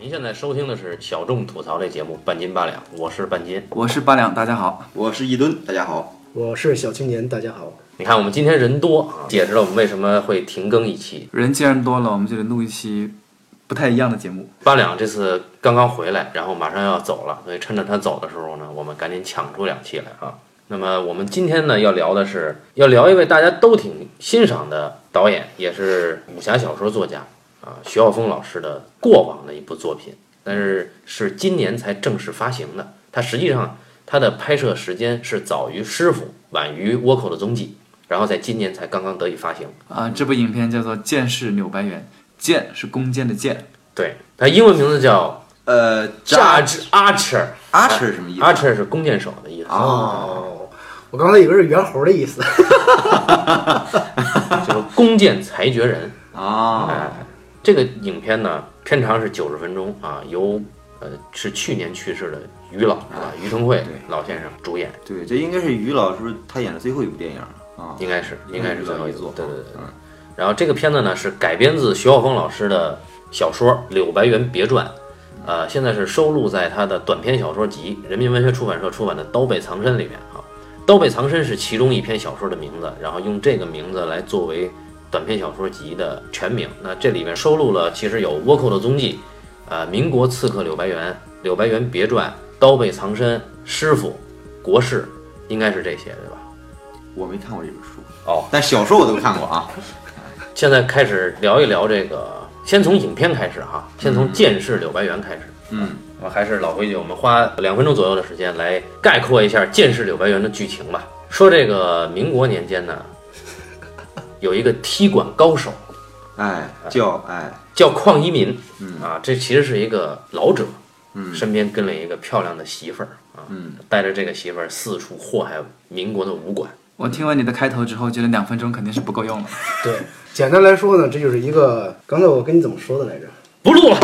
您现在收听的是小众吐槽类节目《半斤八两》，我是半斤。我是八两，大家好。我是一吨，大家好。我是小青年，大家好。你看我们今天人多啊，解释了我们为什么会停更一期。人既然多了，我们就得录一期不太一样的节目。八两这次刚刚回来，然后马上要走了，所以趁着他走的时候呢，我们赶紧抢出两期来啊。那么我们今天呢要聊的是，要聊一位大家都挺欣赏的导演，也是武侠小说作家啊，徐浩峰老师的过往的一部作品，但是是今年才正式发行的。它实际上它的拍摄时间是早于《师傅》，晚于《倭寇的踪迹》，然后在今年才刚刚得以发行。啊，这部影片叫做《剑士柳白猿》，剑是弓箭的箭。对，它英文名字叫呃 Judge Archer。Archer 是什么意思 Archer 是弓箭手的意思，哦，我刚才以为是猿猴的意思。就是弓箭裁决人。啊？哎，这个影片呢，片长是九十分钟啊，由呃是去年去世的于老啊，于承惠老先生主演，对，这应该是于老师他演的最后一部电影啊。应该是应该是最后一部，对对对然后这个片子呢是改编自徐浩峰老师的小说《柳白猿别传》，呃，现在是收录在他的短篇小说集人民文学出版社出版的《刀背藏身》里面啊。《刀背藏身》是其中一篇小说的名字，然后用这个名字来作为短篇小说集的全名。那这里面收录了其实有《倭寇的踪迹》，呃，《民国刺客柳白猿》《柳白猿别传》《刀背藏身》《师傅》《国事》，应该是这些对吧？我没看过这本书哦，但小说我都看过啊。现在开始聊一聊这个，先从影片开始哈，先从《剑士柳白猿》开始。嗯，我还是老规矩，我们花两分钟左右的时间来概括一下《剑士柳白猿》的剧情吧。说这个民国年间呢，有一个踢馆高手哎，叫哎，叫邝一民嗯啊，这其实是一个老者，嗯身边跟了一个漂亮的媳妇儿啊，嗯，带着这个媳妇儿四处祸害民国的武馆。我听完你的开头之后，觉得两分钟肯定是不够用了。对，简单来说呢，这就是一个刚才我跟你怎么说的来着？不录了，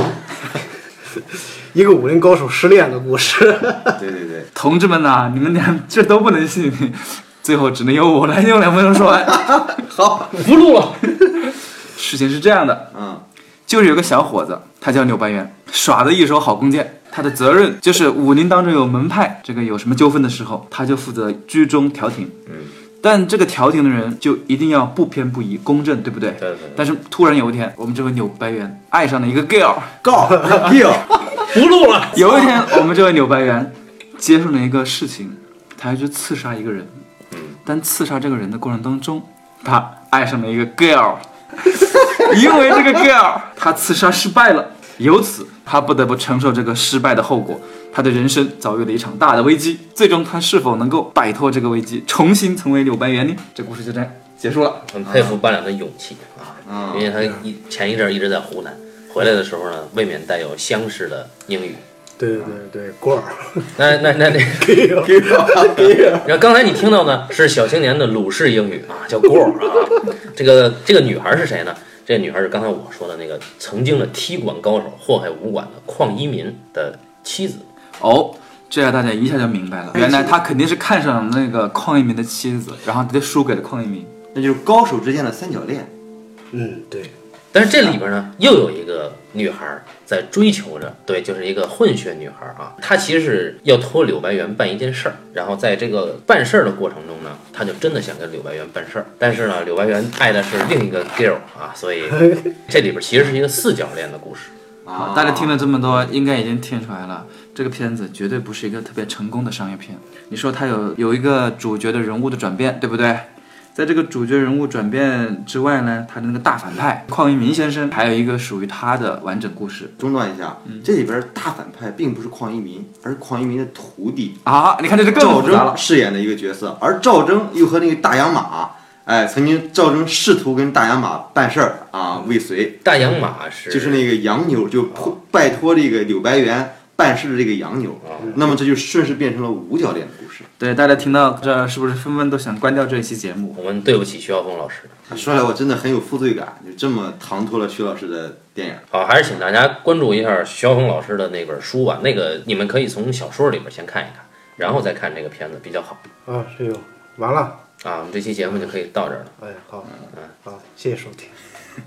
一个武林高手失恋的故事。对对对，同志们呐、你们俩这都不能信，最后只能由我来用两分钟说完。好，不录了。事情是这样的，嗯就是有个小伙子，他叫柳白猿，耍的一手好弓箭。他的责任就是武林当中有门派，这个有什么纠纷的时候，他就负责居中调停。嗯，但这个调停的人就一定要不偏不倚、公正，对不对？对对对，但是突然有一天，我们这位柳白猿爱上了一个 girl，告 girl，不录了。有一天，我们这位柳白猿接受了一个事情，他要去刺杀一个人。但刺杀这个人的过程当中，他爱上了一个 girl，因为这个 girl 他刺杀失败了，由此他不得不承受这个失败的后果，他的人生遭遇了一场大的危机。最终，他是否能够摆脱这个危机，重新成为柳白猿呢？这故事就这样结束了。很佩服八两的勇气啊，因，为他一前一阵一直在湖南，回来的时候呢，未免带有湘式的英语。对对对对，锅儿。那那那那，然后刚才你听到的是小青年的鲁式英语啊，叫过儿啊。这个这个女孩是谁呢？这女孩是刚才我说的那个曾经的踢馆高手、祸害武馆的邝一民的妻子。哦，这样大家一下就明白了，原来他肯定是看上了那个邝一民的妻子，然后他就输给了邝一民。那就是高手之间的三角恋。嗯，对，但是这里边呢，又有一个女孩在追求着，对，就是一个混血女孩啊。她其实是要托柳白猿办一件事儿，然后在这个办事儿的过程中呢，她就真的想跟柳白猿办事儿。但是呢，柳白猿爱的是另一个 girl 啊，所以 这里边其实是一个四角恋的故事。啊，大家听了这么多，应该已经听出来了，这个片子绝对不是一个特别成功的商业片。你说它有有一个主角的人物的转变，对不对？在这个主角人物转变之外呢，他的那个大反派邝一民先生，还有一个属于他的完整故事中断一下，这里边大反派并不是邝一民，而是邝一民的徒弟啊！你看这是更赵复杂了征。饰演的一个角色，而赵征又和那个大洋马，哎，曾经赵征试图跟大洋马办事儿啊，未遂，大洋马是就是那个洋妞，就托拜托这个柳白猿办事的这个洋妞，那么这就顺势变成了五角恋的故事。对，大家听到这是不是纷纷都想关掉这一期节目？我们对不起徐晓峰老师。说来我真的很有负罪感，就这么唐突了徐老师的电影。好，还是请大家关注一下徐晓峰老师的那本书吧。那个你们可以从小说里边先看一看，然后再看这个片子比较好啊，是有完了。啊。我们这期节目就可以到这儿了。哎，好，嗯好，谢谢收听。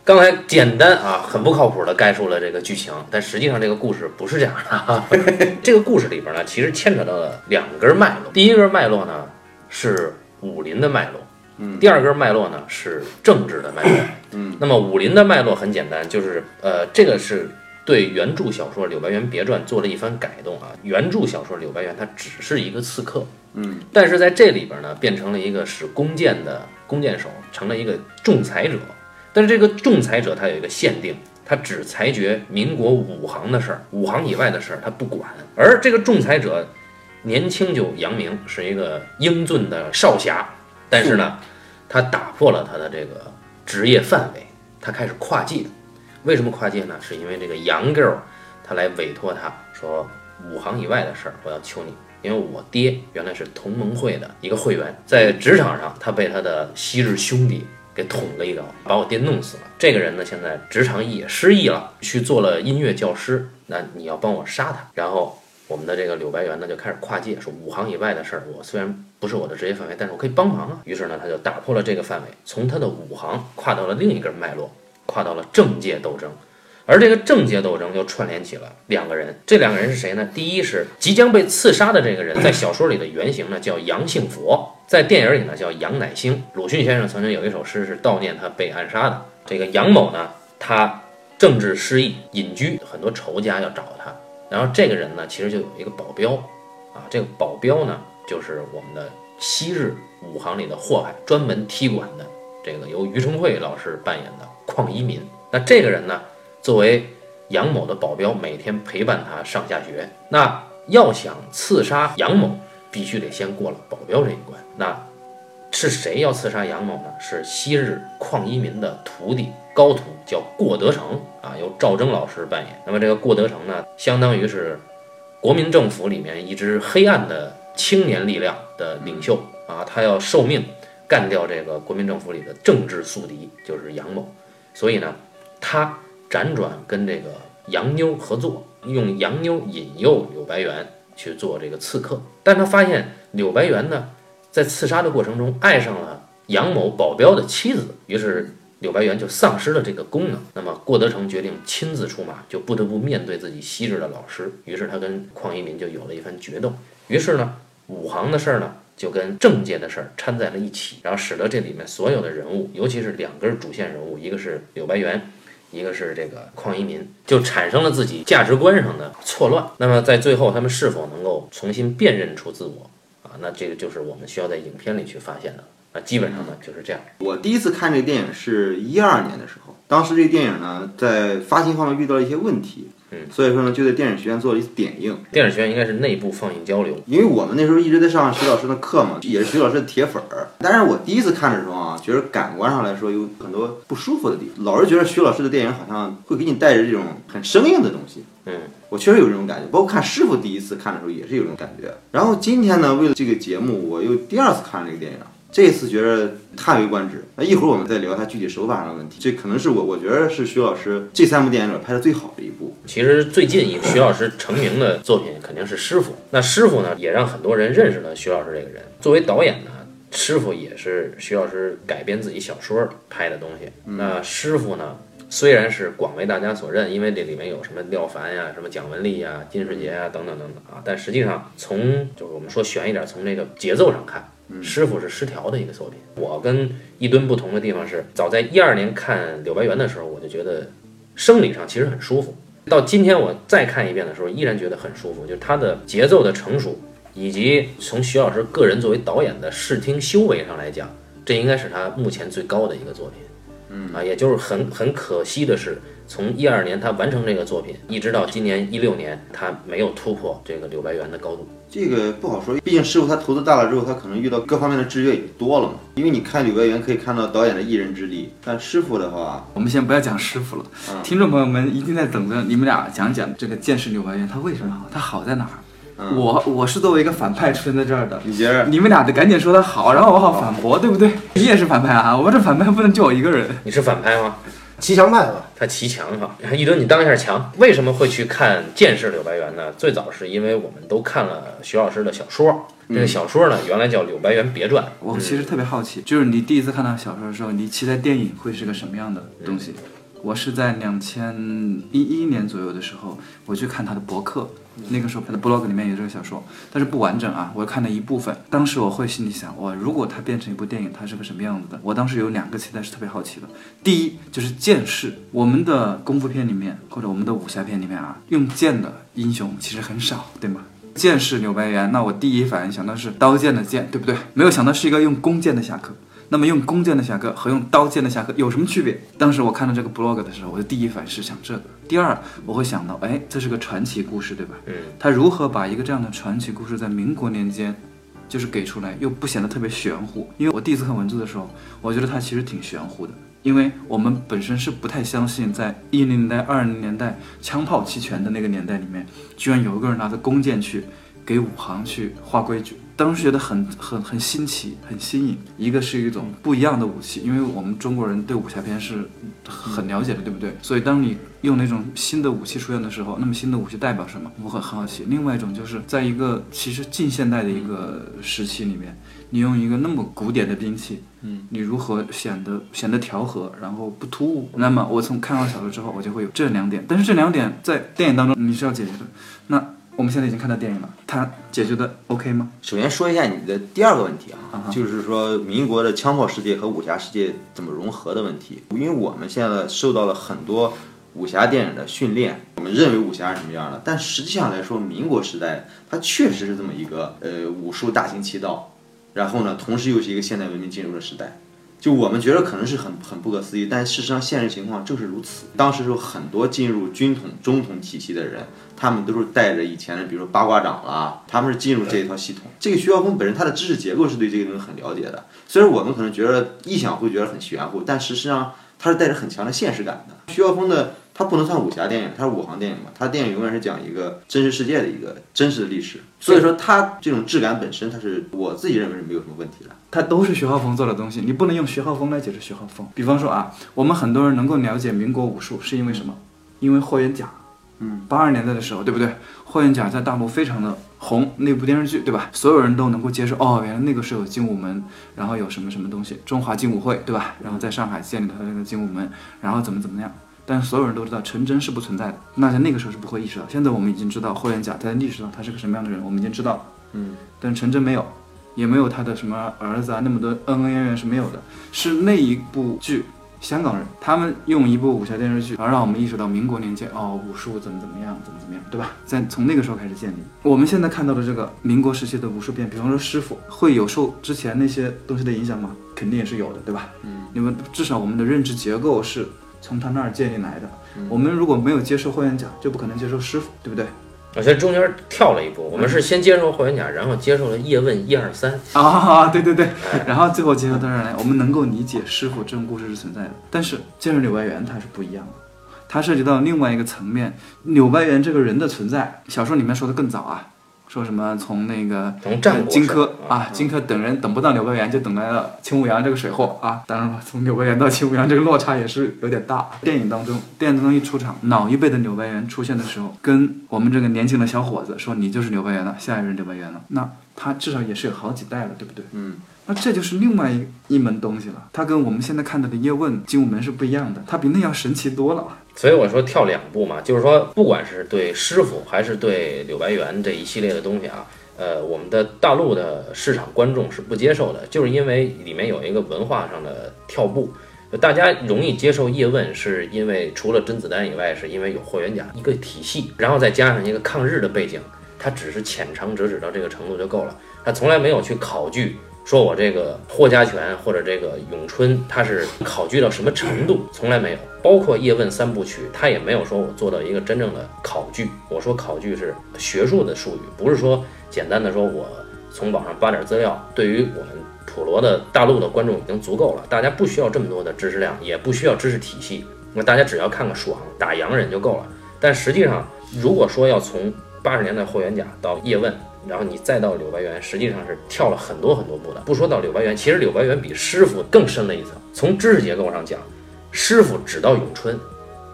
刚才简单啊，很不靠谱的概述了这个剧情，但实际上这个故事不是这样的啊。这个故事里边呢，其实牵扯到了两根脉络。第一根脉络呢是武林的脉络，嗯第二根脉络呢是政治的脉络。嗯，那么武林的脉络很简单，就是呃，这个是对原著小说《柳白猿别传》做了一番改动啊。原著小说《柳白猿》它只是一个刺客，嗯，但是在这里边呢，变成了一个使弓箭的弓箭手，成了一个仲裁者。但是这个仲裁者他有一个限定，他只裁决民国五行的事儿，五行以外的事儿他不管。而这个仲裁者年轻就扬名，是一个英俊的少侠，但是呢，他打破了他的这个职业范围，他开始跨界。为什么跨界呢？是因为这个杨 girl 他来委托他说五行以外的事儿，我要求你。因为我爹原来是同盟会的一个会员，在职场上他被他的昔日兄弟给捅了一刀，把我爹弄死了。这个人呢，现在职场也失意了，去做了音乐教师。那你要帮我杀他。然后我们的这个柳白猿呢，就开始跨界，说五行以外的事儿，我虽然不是我的职业范围，但是我可以帮忙啊。于是呢，他就打破了这个范围，从他的五行跨到了另一根脉络，跨到了政界斗争。而这个政界斗争又串联起了两个人，这两个人是谁呢？第一是即将被刺杀的这个人，在小说里的原型呢叫杨幸佛，在电影里呢叫杨乃兴。鲁迅先生曾经有一首诗是悼念他被暗杀的。这个杨某呢，他政治失意，隐居，很多仇家要找他。然后这个人呢，其实就有一个保镖，啊，这个保镖呢，就是我们的昔日武行里的祸害，专门踢馆的，这个由于承惠老师扮演的邝一民。那这个人呢？作为杨某的保镖，每天陪伴他上下学。那要想刺杀杨某，必须得先过了保镖这一关。那是谁要刺杀杨某呢？是昔日邝一民的徒弟高徒，叫过德成啊，由赵征老师扮演。那么这个过德成呢，相当于是国民政府里面一支黑暗的青年力量的领袖啊，他要受命干掉这个国民政府里的政治宿敌，就是杨某。所以呢，他。辗转跟这个杨妞合作，用杨妞引诱柳白猿去做这个刺客，但他发现柳白猿呢，在刺杀的过程中爱上了杨某保镖的妻子，于是柳白猿就丧失了这个功能。那么郭德成决定亲自出马，就不得不面对自己昔日的老师，于是他跟邝一民就有了一番决斗。于是呢，武行的事儿呢，就跟政界的事儿掺在了一起，然后使得这里面所有的人物，尤其是两根主线人物，一个是柳白猿。一个是这个邝一民，就产生了自己价值观上的错乱。那么在最后，他们是否能够重新辨认出自我啊？那这个就是我们需要在影片里去发现的。啊基本上呢就是这样。我第一次看这个电影是一二年的时候，当时这个电影呢在发行方面遇到了一些问题，嗯，所以说呢就在电影学院做了一次点映。电影学院应该是内部放映交流，因为我们那时候一直在上徐老师的课嘛，也是徐老师的铁粉儿。但是我第一次看的时候啊，觉得感官上来说有很多不舒服的地方，老是觉得徐老师的电影好像会给你带着这种很生硬的东西。嗯，我确实有这种感觉，包括看师傅第一次看的时候也是有这种感觉。然后今天呢，为了这个节目，我又第二次看了这个电影。这次觉得叹为观止。那一会儿我们再聊他具体手法上的问题。这可能是我我觉得是徐老师这三部电影里拍的最好的一部。其实最近以徐老师成名的作品肯定是《师傅》，那《师傅》呢也让很多人认识了徐老师这个人。作为导演呢，《师傅》也是徐老师改编自己小说拍的东西。那《师傅》呢？虽然是广为大家所认，因为这里面有什么廖凡呀、什么蒋雯丽呀、金世杰呀等等等等啊，但实际上从就是我们说悬一点，从这个节奏上看，师傅是失调的一个作品。我跟一吨不同的地方是，早在一二年看《柳白猿》的时候，我就觉得生理上其实很舒服。到今天我再看一遍的时候，依然觉得很舒服，就是它的节奏的成熟，以及从徐老师个人作为导演的视听修为上来讲，这应该是他目前最高的一个作品。嗯啊，也就是很很可惜的是，从一二年他完成这个作品，一直到今年一六年，他没有突破这个柳白猿的高度。这个不好说，毕竟师傅他投资大了之后，他可能遇到各方面的制约也多了嘛。因为你看柳白猿可以看到导演的一人之力，但师傅的话，我们先不要讲师傅了，嗯听众朋友们一定在等着你们俩讲讲这个剑士柳白猿他为什么好，他好在哪儿？嗯我我是作为一个反派出现在这儿的，你觉着？你们俩得赶紧说他好，然后我好反驳，对不对？你也是反派啊，我这反派不能就我一个人。你是反派吗？骑墙派吧，他骑墙哈，一吨你当一下墙。为什么会去看《剑士柳白猿》呢？最早是因为我们都看了徐老师的小说，这个小说呢，原来叫《柳白猿别传》。我其实特别好奇，就是你第一次看到小说的时候，你期待电影会是个什么样的东西？我是在两千一一年左右的时候，我去看他的博客，那个时候他的 blog 里面有这个小说，但是不完整啊，我看了一部分。当时我会心里想，哇，如果它变成一部电影，它是个什么样子的？我当时有两个期待是特别好奇的。第一就是剑士，我们的功夫片里面或者我们的武侠片里面啊，用剑的英雄其实很少，对吗？剑士柳白猿，那我第一反应想到是刀剑的剑，对不对？没有想到是一个用弓箭的侠客。那么用弓箭的侠客和用刀剑的侠客有什么区别？当时我看到这个 blog 的时候，我的第一反应是想这个。第二，我会想到，哎，这是个传奇故事，对吧？嗯，他如何把一个这样的传奇故事在民国年间，就是给出来，又不显得特别玄乎？因为我第一次看文字的时候，我觉得它其实挺玄乎的，因为我们本身是不太相信，在一零年代、二零年代枪炮齐全的那个年代里面，居然有一个人拿着弓箭去给武行去画规矩。当时觉得很很很新奇，很新颖。一个是一种不一样的武器，因为我们中国人对武侠片是很了解的，对不对？所以当你用那种新的武器出现的时候，那么新的武器代表什么？我很好奇。另外一种就是在一个其实近现代的一个时期里面，你用一个那么古典的兵器，嗯，你如何显得显得调和，然后不突兀？那么我从看完小说之后，我就会有这两点。但是这两点在电影当中你是要解决的。那我们现在已经看到电影了，它解决的 OK 吗？首先说一下你的第二个问题啊，就是说民国的枪炮世界和武侠世界怎么融合的问题。因为我们现在受到了很多武侠电影的训练，我们认为武侠是什么样的，但实际上来说，民国时代它确实是这么一个呃武术大行其道，然后呢，同时又是一个现代文明进入的时代。就我们觉得可能是很很不可思议，但事实上现实情况正是如此。当时有很多进入军统、中统体系的人，他们都是带着以前的，比如说八卦掌啦，他们是进入这一套系统。这个徐晓峰本身他的知识结构是对这个东西很了解的，虽然我们可能觉得臆想会觉得很玄乎，但事实上他是带着很强的现实感的。徐晓峰的他不能算武侠电影，它是武行电影嘛，它电影永远是讲一个真实世界的一个真实的历史，所以说它这种质感本身，它是我自己认为是没有什么问题的。它都是徐浩峰做的东西，你不能用徐浩峰来解释徐浩峰。比方说啊，我们很多人能够了解民国武术，是因为什么？因为霍元甲。嗯，八二年代的时候，对不对？霍元甲在大陆非常的红，那部电视剧，对吧？所有人都能够接受，哦，原来那个时候有精武门，然后有什么什么东西，中华精武会，对吧？然后在上海建立了这个精武门，然后怎么怎么样。但所有人都知道陈真是不存在的，那在那个时候是不会意识到。现在我们已经知道霍元甲，他在历史上他是个什么样的人，我们已经知道了。嗯，但陈真没有。也没有他的什么儿子啊，那么多恩恩怨怨是没有的，是那一部剧，香港人他们用一部武侠电视剧，而让我们意识到民国年间哦，武术怎么怎么样，怎么怎么样，对吧？在从那个时候开始建立。我们现在看到的这个民国时期的武术片，比方说师傅，会有受之前那些东西的影响吗？肯定也是有的，对吧？嗯，你们至少我们的认知结构是从他那儿建立来的。我们如果没有接受霍元甲，就不可能接受师傅，对不对？我觉得中间跳了一步，我们是先接受霍元甲，然后接受了叶问一二三。啊，对对对，然后最后结合到这儿来，我们能够理解师傅这种故事是存在的。但是接受柳白猿它是不一样的，它涉及到另外一个层面。柳白猿这个人的存在，小说里面说的更早啊，说什么从那个从战国荆轲啊，荆轲等人等不到柳白猿，就等来了秦舞阳这个水货啊。当然了，从柳白猿到秦舞阳这个落差也是有点大。电影当中，电影当中一出场，老一辈的柳白猿出现的时候，跟我们这个年轻的小伙子说你就是柳白猿了，下一任柳白猿了，那他至少也是有好几代了，对不对？嗯，那这就是另外一一门东西了，它跟我们现在看到的叶问、精武门是不一样的，它比那要神奇多了。所以我说跳两步嘛，就是说，不管是对师傅还是对柳白猿这一系列的东西啊，呃，我们的大陆的市场观众是不接受的，就是因为里面有一个文化上的跳步。大家容易接受叶问，是因为除了甄子丹以外，是因为有霍元甲一个体系，然后再加上一个抗日的背景，他只是浅尝辄止到这个程度就够了，他从来没有去考据。说我这个霍家拳或者这个咏春，它是考据到什么程度？从来没有。包括叶问三部曲，他也没有说我做到一个真正的考据。我说考据是学术的术语，不是说简单的说我从网上扒点资料。对于我们普罗的大陆的观众已经足够了，大家不需要这么多的知识量，也不需要知识体系。那大家只要看个爽，打洋人就够了。但实际上，如果说要从八十年代霍元甲到叶问，然后你再到柳白猿，实际上是跳了很多很多步的。不说到柳白猿，其实柳白猿比师傅更深了一层。从知识结构上讲，师傅只到咏春，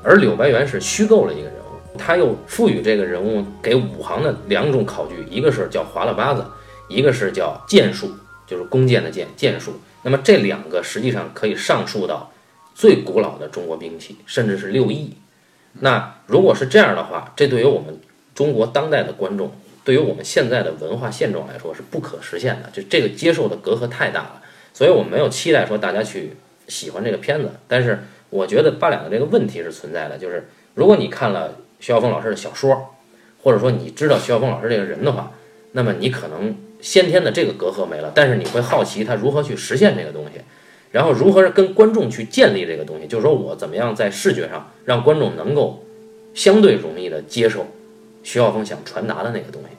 而柳白猿是虚构了一个人物，他又赋予这个人物给武行的两种考据，一个是叫划了八子，一个是叫剑术，就是弓箭的箭，剑术。那么这两个实际上可以上溯到最古老的中国兵器，甚至是六艺。那如果是这样的话，这对于我们中国当代的观众，对于我们现在的文化现状来说是不可实现的，就这个接受的隔阂太大了。所以我没有期待说大家去喜欢这个片子，但是我觉得八两的这个问题是存在的，就是如果你看了徐晓峰老师的小说，或者说你知道徐晓峰老师这个人的话，那么你可能先天的这个隔阂没了，但是你会好奇他如何去实现这个东西，然后如何跟观众去建立这个东西，就是说我怎么样在视觉上让观众能够相对容易的接受徐浩峰想传达的那个东西。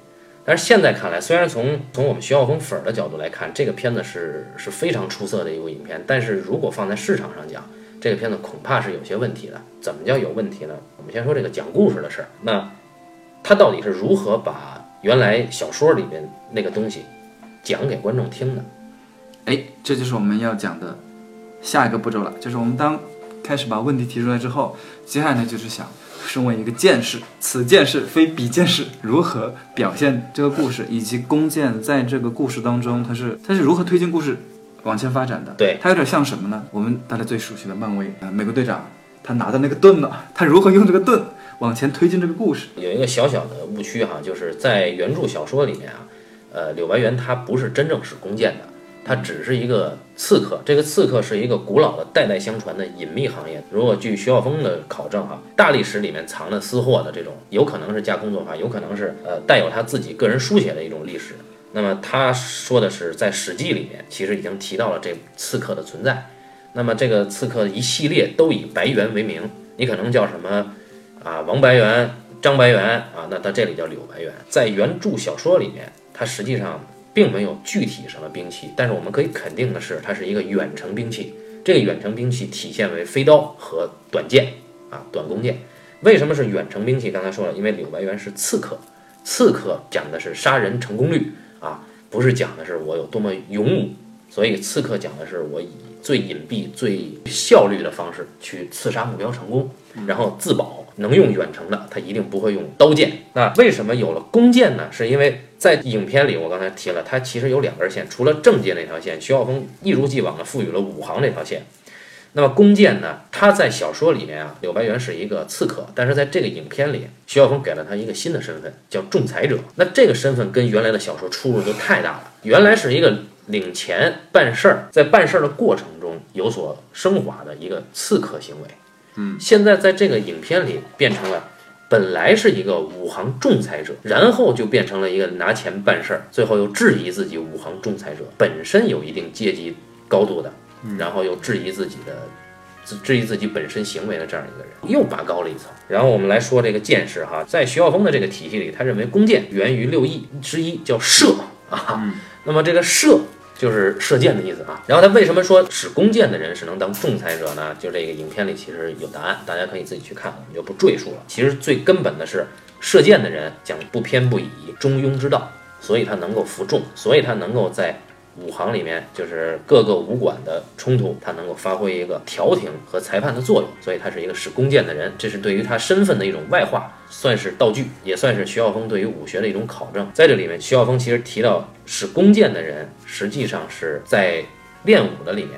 但是现在看来，虽然从从我们徐浩峰粉儿的角度来看，这个片子是是非常出色的一部影片，但是如果放在市场上讲，这个片子恐怕是有些问题的。怎么叫有问题呢？我们先说这个讲故事的事儿。那他到底是如何把原来小说里面那个东西讲给观众听的？哎，这就是我们要讲的下一个步骤了，就是我们当开始把问题提出来之后，接下来呢就是想。身为一个剑士，此剑士非彼剑士，如何表现这个故事，以及弓箭在这个故事当中，它是它是如何推进故事往前发展的？对，它有点像什么呢？我们大家最熟悉的漫威啊，美国队长，他拿的那个盾呢，他如何用这个盾往前推进这个故事？有一个小小的误区哈，就是在原著小说里面啊，呃，柳白猿他不是真正使弓箭的。他只是一个刺客，这个刺客是一个古老的、代代相传的隐秘行业。如果据徐晓峰的考证，哈，大历史里面藏的私货的这种，有可能是架空做法，有可能是呃带有他自己个人书写的一种历史。那么他说的是，在《史记》里面其实已经提到了这刺客的存在。那么这个刺客一系列都以白猿为名，你可能叫什么啊？王白猿、张白猿啊？那他这里叫柳白猿。在原著小说里面，他实际上。并没有具体什么兵器，但是我们可以肯定的是，它是一个远程兵器。这个远程兵器体现为飞刀和短剑啊，短弓箭。为什么是远程兵器？刚才说了，因为柳白猿是刺客，刺客讲的是杀人成功率啊，不是讲的是我有多么勇武。所以刺客讲的是我以最隐蔽、最效率的方式去刺杀目标成功，然后自保。能用远程的，他一定不会用刀剑。那为什么有了弓箭呢？是因为在影片里，我刚才提了，它其实有两根线，除了正箭那条线，徐晓峰一如既往的赋予了武行这条线。那么弓箭呢？他在小说里面啊，柳白猿是一个刺客，但是在这个影片里，徐晓峰给了他一个新的身份，叫仲裁者。那这个身份跟原来的小说出入就太大了。原来是一个领钱办事儿，在办事儿的过程中有所升华的一个刺客行为。嗯，现在在这个影片里变成了，本来是一个武行仲裁者，然后就变成了一个拿钱办事儿，最后又质疑自己武行仲裁者本身有一定阶级高度的，然后又质疑自己的，质疑自己本身行为的这样一个人，又拔高了一层。然后我们来说这个剑士哈，在徐浩峰的这个体系里，他认为弓箭源于六艺之一，叫射啊。那么这个射。就是射箭的意思啊，然后他为什么说使弓箭的人是能当仲裁者呢？就这个影片里其实有答案，大家可以自己去看，我们就不赘述了。其实最根本的是，射箭的人讲不偏不倚，中庸之道，所以他能够服众，所以他能够在。武行里面就是各个武馆的冲突，他能够发挥一个调停和裁判的作用，所以他是一个使弓箭的人，这是对于他身份的一种外化，算是道具，也算是徐晓峰对于武学的一种考证。在这里面，徐晓峰其实提到使弓箭的人，实际上是在练武的里面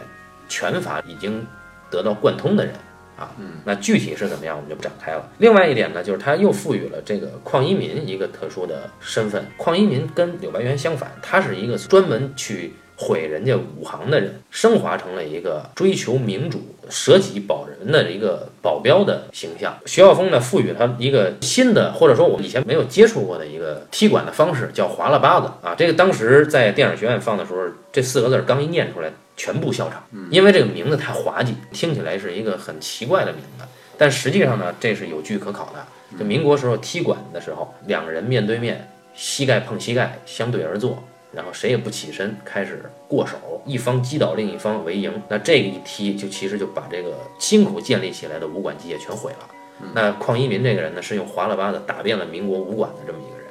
拳法已经得到贯通的人。啊，嗯那具体是怎么样，我们就不展开了。另外一点呢，就是他又赋予了这个邝一民一个特殊的身份。邝一民跟柳白猿相反，他是一个专门去毁人家武行的人，升华成了一个追求民主、舍己保人的一个保镖的形象。徐晓峰呢，赋予他一个新的，或者说我们以前没有接触过的一个踢馆的方式，叫划拉巴子啊。这个当时在电影学院放的时候，这四个字刚一念出来。全部笑场，因为这个名字太滑稽，听起来是一个很奇怪的名字，但实际上呢，这是有据可考的。就民国时候踢馆的时候，两个人面对面，膝盖碰膝盖，相对而坐，然后谁也不起身，开始过手，一方击倒另一方为赢。那这个一踢，就其实就把这个辛苦建立起来的武馆基业全毁了。那邝一民这个人呢，是用划拉巴子打遍了民国武馆的这么一个人，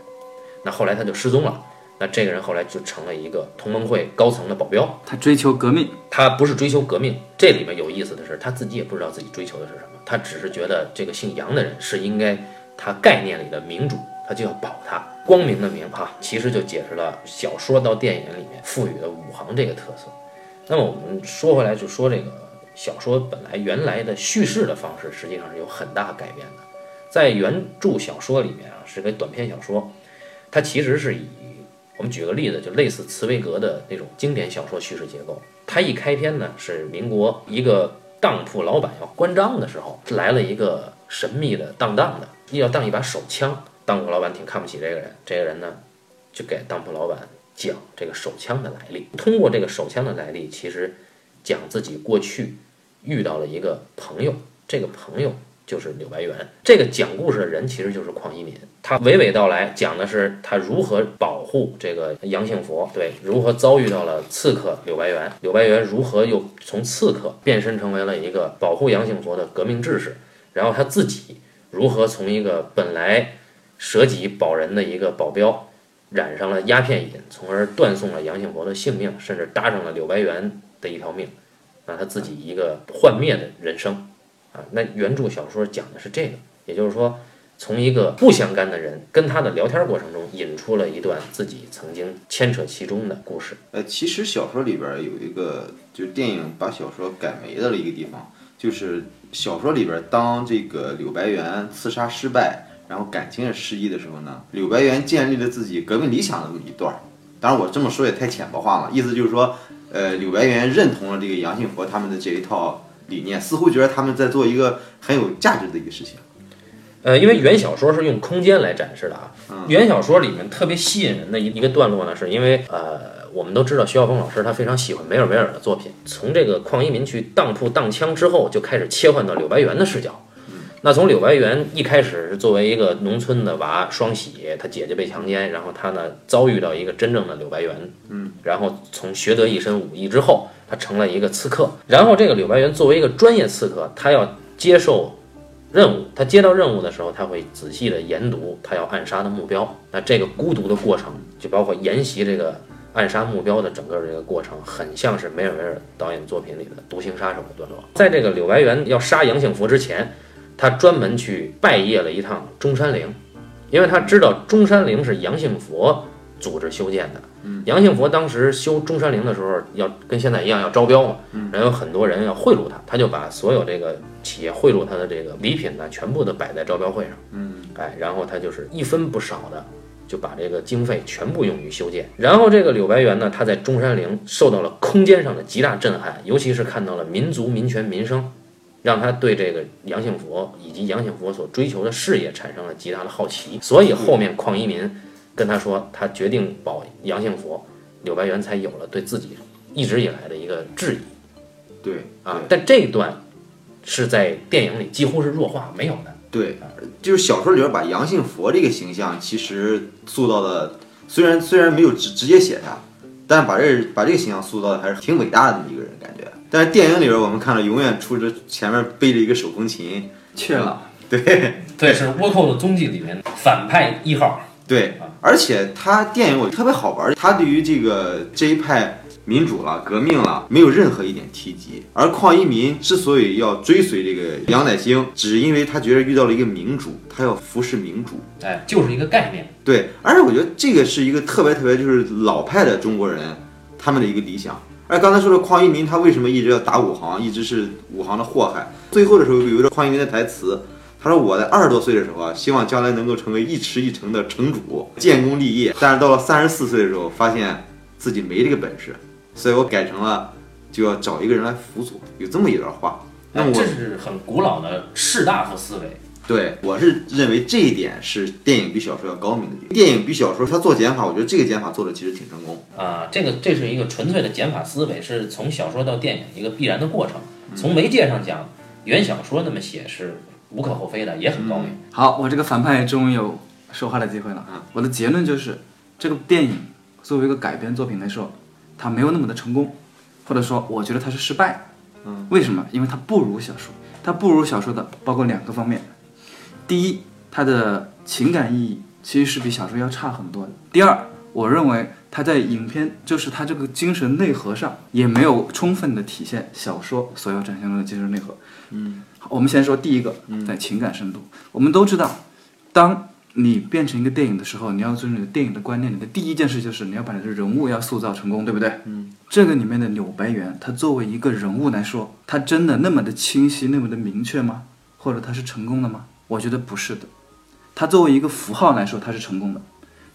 那后来他就失踪了。那这个人后来就成了一个同盟会高层的保镖，他追求革命，他不是追求革命。这里面有意思的是，他自己也不知道自己追求的是什么，他只是觉得这个姓杨的人是应该他概念里的民主，他就要保他。光明的明哈，其实就解释了小说到电影里面赋予的五行这个特色。那么我们说回来，就说这个小说本来原来的叙事的方式，实际上是有很大改变的。在原著小说里面啊，是个短篇小说，它其实是以我们举个例子，就类似茨威格的那种经典小说叙事结构。它一开篇呢，是民国一个当铺老板要关账的时候，来了一个神秘的当当的，要当一把手枪。当铺老板挺看不起这个人，这个人呢，就给当铺老板讲这个手枪的来历。通过这个手枪的来历，其实讲自己过去遇到了一个朋友，这个朋友就是柳白猿。这个讲故事的人其实就是邝一民，他娓娓道来，讲的是他如何保护这个杨幸佛，对，如何遭遇到了刺客柳白猿，柳白猿如何又从刺客变身成为了一个保护杨幸佛的革命志士，然后他自己如何从一个本来舍己保人的一个保镖，染上了鸦片瘾，从而断送了杨幸佛的性命，甚至搭上了柳白猿的一条命，那他自己一个幻灭的人生，那原著小说讲的是这个，也就是说，从一个不相干的人跟他的聊天过程中，引出了一段自己曾经牵扯其中的故事。呃，其实小说里边有一个，就是电影把小说改没的一个地方，就是小说里边当这个柳白猿刺杀失败，然后感情也失意的时候呢，柳白猿建立了自己革命理想的一段儿。当然我这么说也太浅薄化了，意思就是说，呃，柳白猿认同了这个杨信佛他们的这一套理念，似乎觉得他们在做一个很有价值的一个事情。呃，因为原小说是用空间来展示的啊。原小说里面特别吸引人的一一个段落呢，是因为呃，我们都知道徐晓峰老师他非常喜欢梅尔维尔的作品，从这个邝一民去当铺当枪之后，就开始切换到柳白猿的视角。那从柳白猿一开始是作为一个农村的娃双喜，他姐姐被强奸，然后他呢遭遇到一个真正的柳白猿，嗯，然后从学得一身武艺之后，他成了一个刺客。然后这个柳白猿作为一个专业刺客，他要接受任务，他接到任务的时候，他会仔细的研读他要暗杀的目标。那这个孤独的过程，就包括研习这个暗杀目标的整个这个过程，很像是梅尔维尔导演作品里的《独行杀手》的段落。在这个柳白猿要杀杨幸福之前，他专门去拜谒了一趟中山陵，因为他知道中山陵是杨幸佛组织修建的。杨幸佛当时修中山陵的时候，要跟现在一样要招标嘛，然后有很多人要贿赂他，他就把所有这个企业贿赂他的这个礼品呢，全部都摆在招标会上。嗯，哎，然后他就是一分不少的就把这个经费全部用于修建。然后这个柳白猿呢，他在中山陵受到了空间上的极大震撼，尤其是看到了民族、民权、民生。让他对这个杨幸佛以及杨幸佛所追求的事业产生了极大的好奇，所以后面邝一民跟他说，他决定保杨幸佛，柳白猿才有了对自己一直以来的一个质疑对啊。但这一段是在电影里几乎是弱化没有的。对，就是小说里边把杨幸佛这个形象其实塑造的，虽然虽然没有直直接写他，但把这把这个形象塑造的还是挺伟大的一个人感觉。但是电影里边我们看到永远出着前面背着一个手风琴，去了。对对，是倭寇的踪迹里面反派一号。对，而且他电影我特别好玩，他对于这个这一派民主了、革命了，没有任何一点提及。而邝一民之所以要追随这个杨乃兴，只是因为他觉得遇到了一个民主，他要服侍民主。哎，就是一个概念。对，而且我觉得这个是一个特别特别就是老派的中国人他们的一个理想。而刚才说的邝一鸣，他为什么一直要打武行，一直是武行的祸害？最后的时候有一个邝一鸣的台词，他说：“我在二十多岁的时候啊，希望将来能够成为一池一城的城主，建功立业。但是到了三十四岁的时候，发现自己没这个本事，所以我改成了就要找一个人来辅佐。”有这么一段话。那么我这是很古老的士大夫思维。对，我是认为这一点是电影比小说要高明的地方。电影比小说它做减法，我觉得这个减法做的其实挺成功。啊，这个这是一个纯粹的减法思维，是从小说到电影一个必然的过程。从媒介上讲，原小说那么写是无可厚非的，也很高明。好，我这个反派终于有说话的机会了。嗯我的结论就是，这个电影作为一个改编作品来说，它没有那么的成功，或者说，我觉得它是失败。嗯，为什么？因为它不如小说，它不如小说的包括两个方面。第一，它的情感意义其实是比小说要差很多的。第二，我认为它在影片，就是它这个精神内核上，也没有充分的体现小说所要展现的精神内核。嗯，好我们先说第一个，在情感深度，我们都知道，当你变成一个电影的时候，你要遵守你的电影的观念，你的第一件事就是你要把你的人物要塑造成功，对不对？嗯。这个里面的柳白猿，他作为一个人物来说，他真的那么的清晰，那么的明确吗？或者他是成功的吗？我觉得不是的。他作为一个符号来说，他是成功的，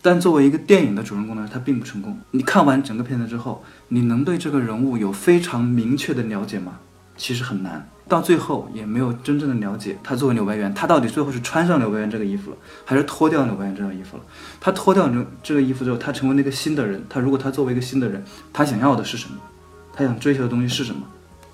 但作为一个电影的主人公呢，他并不成功。你看完整个片子之后，你能对这个人物有非常明确的了解吗？其实很难。到最后也没有真正的了解他作为柳白猿，他到底最后是穿上柳白猿这个衣服了，还是脱掉柳白猿这套衣服了？他脱掉这这个衣服之后，他成为那个新的人。他如果他作为一个新的人，他想要的是什么？他想追求的东西是什么？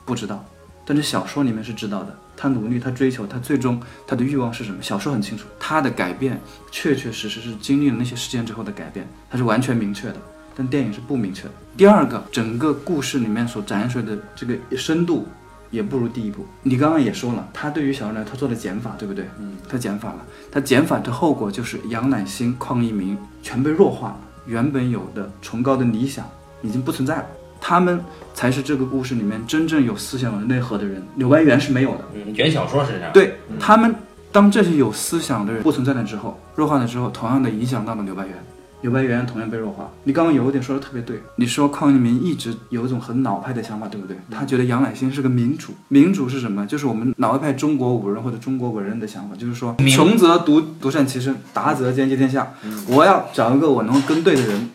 不知道。但是小说里面是知道的。他努力，他追求，他最终他的欲望是什么？小说很清楚，他的改变确确实实是经历了那些事件之后的改变，他是完全明确的。但电影是不明确的。第二个，整个故事里面所展现出来的这个深度。也不如第一部。你刚刚也说了，他对于小说来，他做了减法，对不对？嗯，他减法了。他减法的后果就是杨乃兴、邝一鸣全被弱化了，原本有的崇高的理想已经不存在了。他们才是这个故事里面真正有思想的内核的人。柳白猿是没有的。嗯，原小说是这样。对他们，当这些有思想的人不存在了之后，弱化了之后，同样的影响到了柳白猿。柳白猿同样被弱化。你刚刚有一点说的特别对，你说邝一鸣一直有一种很老派的想法，对不对？他觉得杨乃兴是个民主，民主是什么？就是我们老一派中国武人或者中国文人的想法，就是说穷则独独善其身，达则兼济天下。我要找一个我能跟对的人，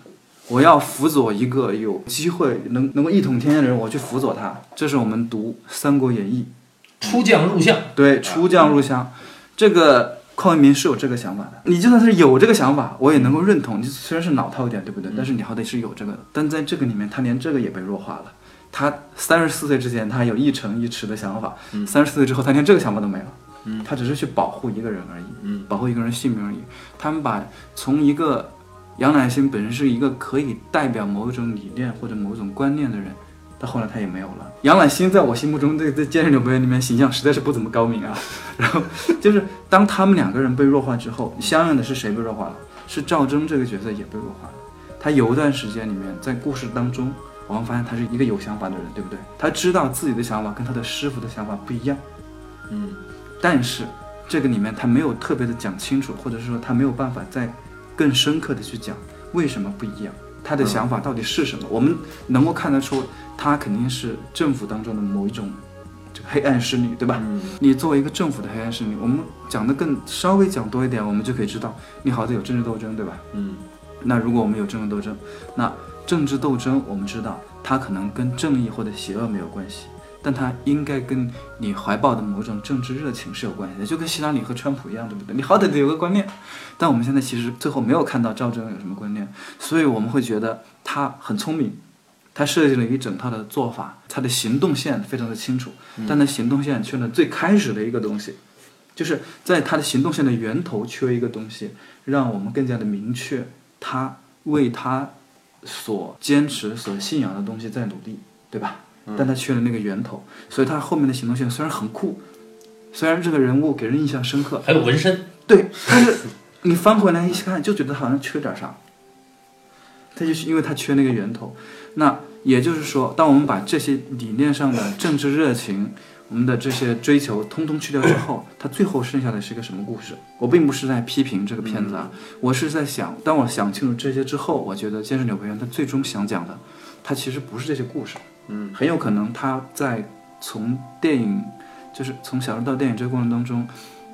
我要辅佐一个有机会能能够一统天下的人，我去辅佐他。这是我们读《三国演义》，出将入相。对，出将入相，这个。邝一鸣是有这个想法的，你就算是有这个想法，我也能够认同。你虽然是老套一点，对不对？但是你好歹是有这个的。但在这个里面，他连这个也被弱化了。他三十四岁之前，他有一城一池的想法；三十四岁之后，他连这个想法都没了。他只是去保护一个人而已，保护一个人性命而已。他们把从一个杨乃兴本身是一个可以代表某种理念或者某种观念的人。到后来他也没有了。杨乃兴在我心目中，在在《剑刃柳白猿》里面形象实在是不怎么高明啊。然后就是当他们两个人被弱化之后，相应的是谁被弱化了？是赵征这个角色也被弱化了。他有一段时间里面在故事当中，我们发现他是一个有想法的人，对不对？他知道自己的想法跟他的师傅的想法不一样。嗯，但是这个里面他没有特别的讲清楚，或者是说他没有办法再更深刻的去讲为什么不一样。他的想法到底是什么？我们能够看得出，他肯定是政府当中的某一种这个黑暗势力，对吧？你作为一个政府的黑暗势力，我们讲的更稍微讲多一点，我们就可以知道，你好歹有政治斗争，对吧？嗯。那如果我们有政治斗争，那政治斗争，我们知道它可能跟正义或者邪恶没有关系。但它应该跟你怀抱的某种政治热情是有关系的，就跟希拉里和川普一样，对不对？你好歹得有个观念。但我们现在其实最后没有看到赵正有什么观念，所以我们会觉得他很聪明，他设计了一整套的做法，他的行动线非常的清楚，但他行动线缺了最开始的一个东西，就是在他的行动线的源头缺一个东西，让我们更加的明确他为他所坚持、所信仰的东西在努力，对吧？但他缺了那个源头，所以他后面的行动线虽然很酷，虽然这个人物给人印象深刻，还有纹身，对，但是你翻回来一看，就觉得好像缺点啥。他就是因为他缺那个源头。那也就是说，当我们把这些理念上的政治热情，我们的这些追求通通去掉之后，他最后剩下的是一个什么故事？我并不是在批评这个片子啊，我是在想，当我想清楚这些之后，我觉得《剑圣柳白猿》他最终想讲的，他其实不是这些故事。嗯，很有可能他在从电影，就是从小说到电影这个过程当中，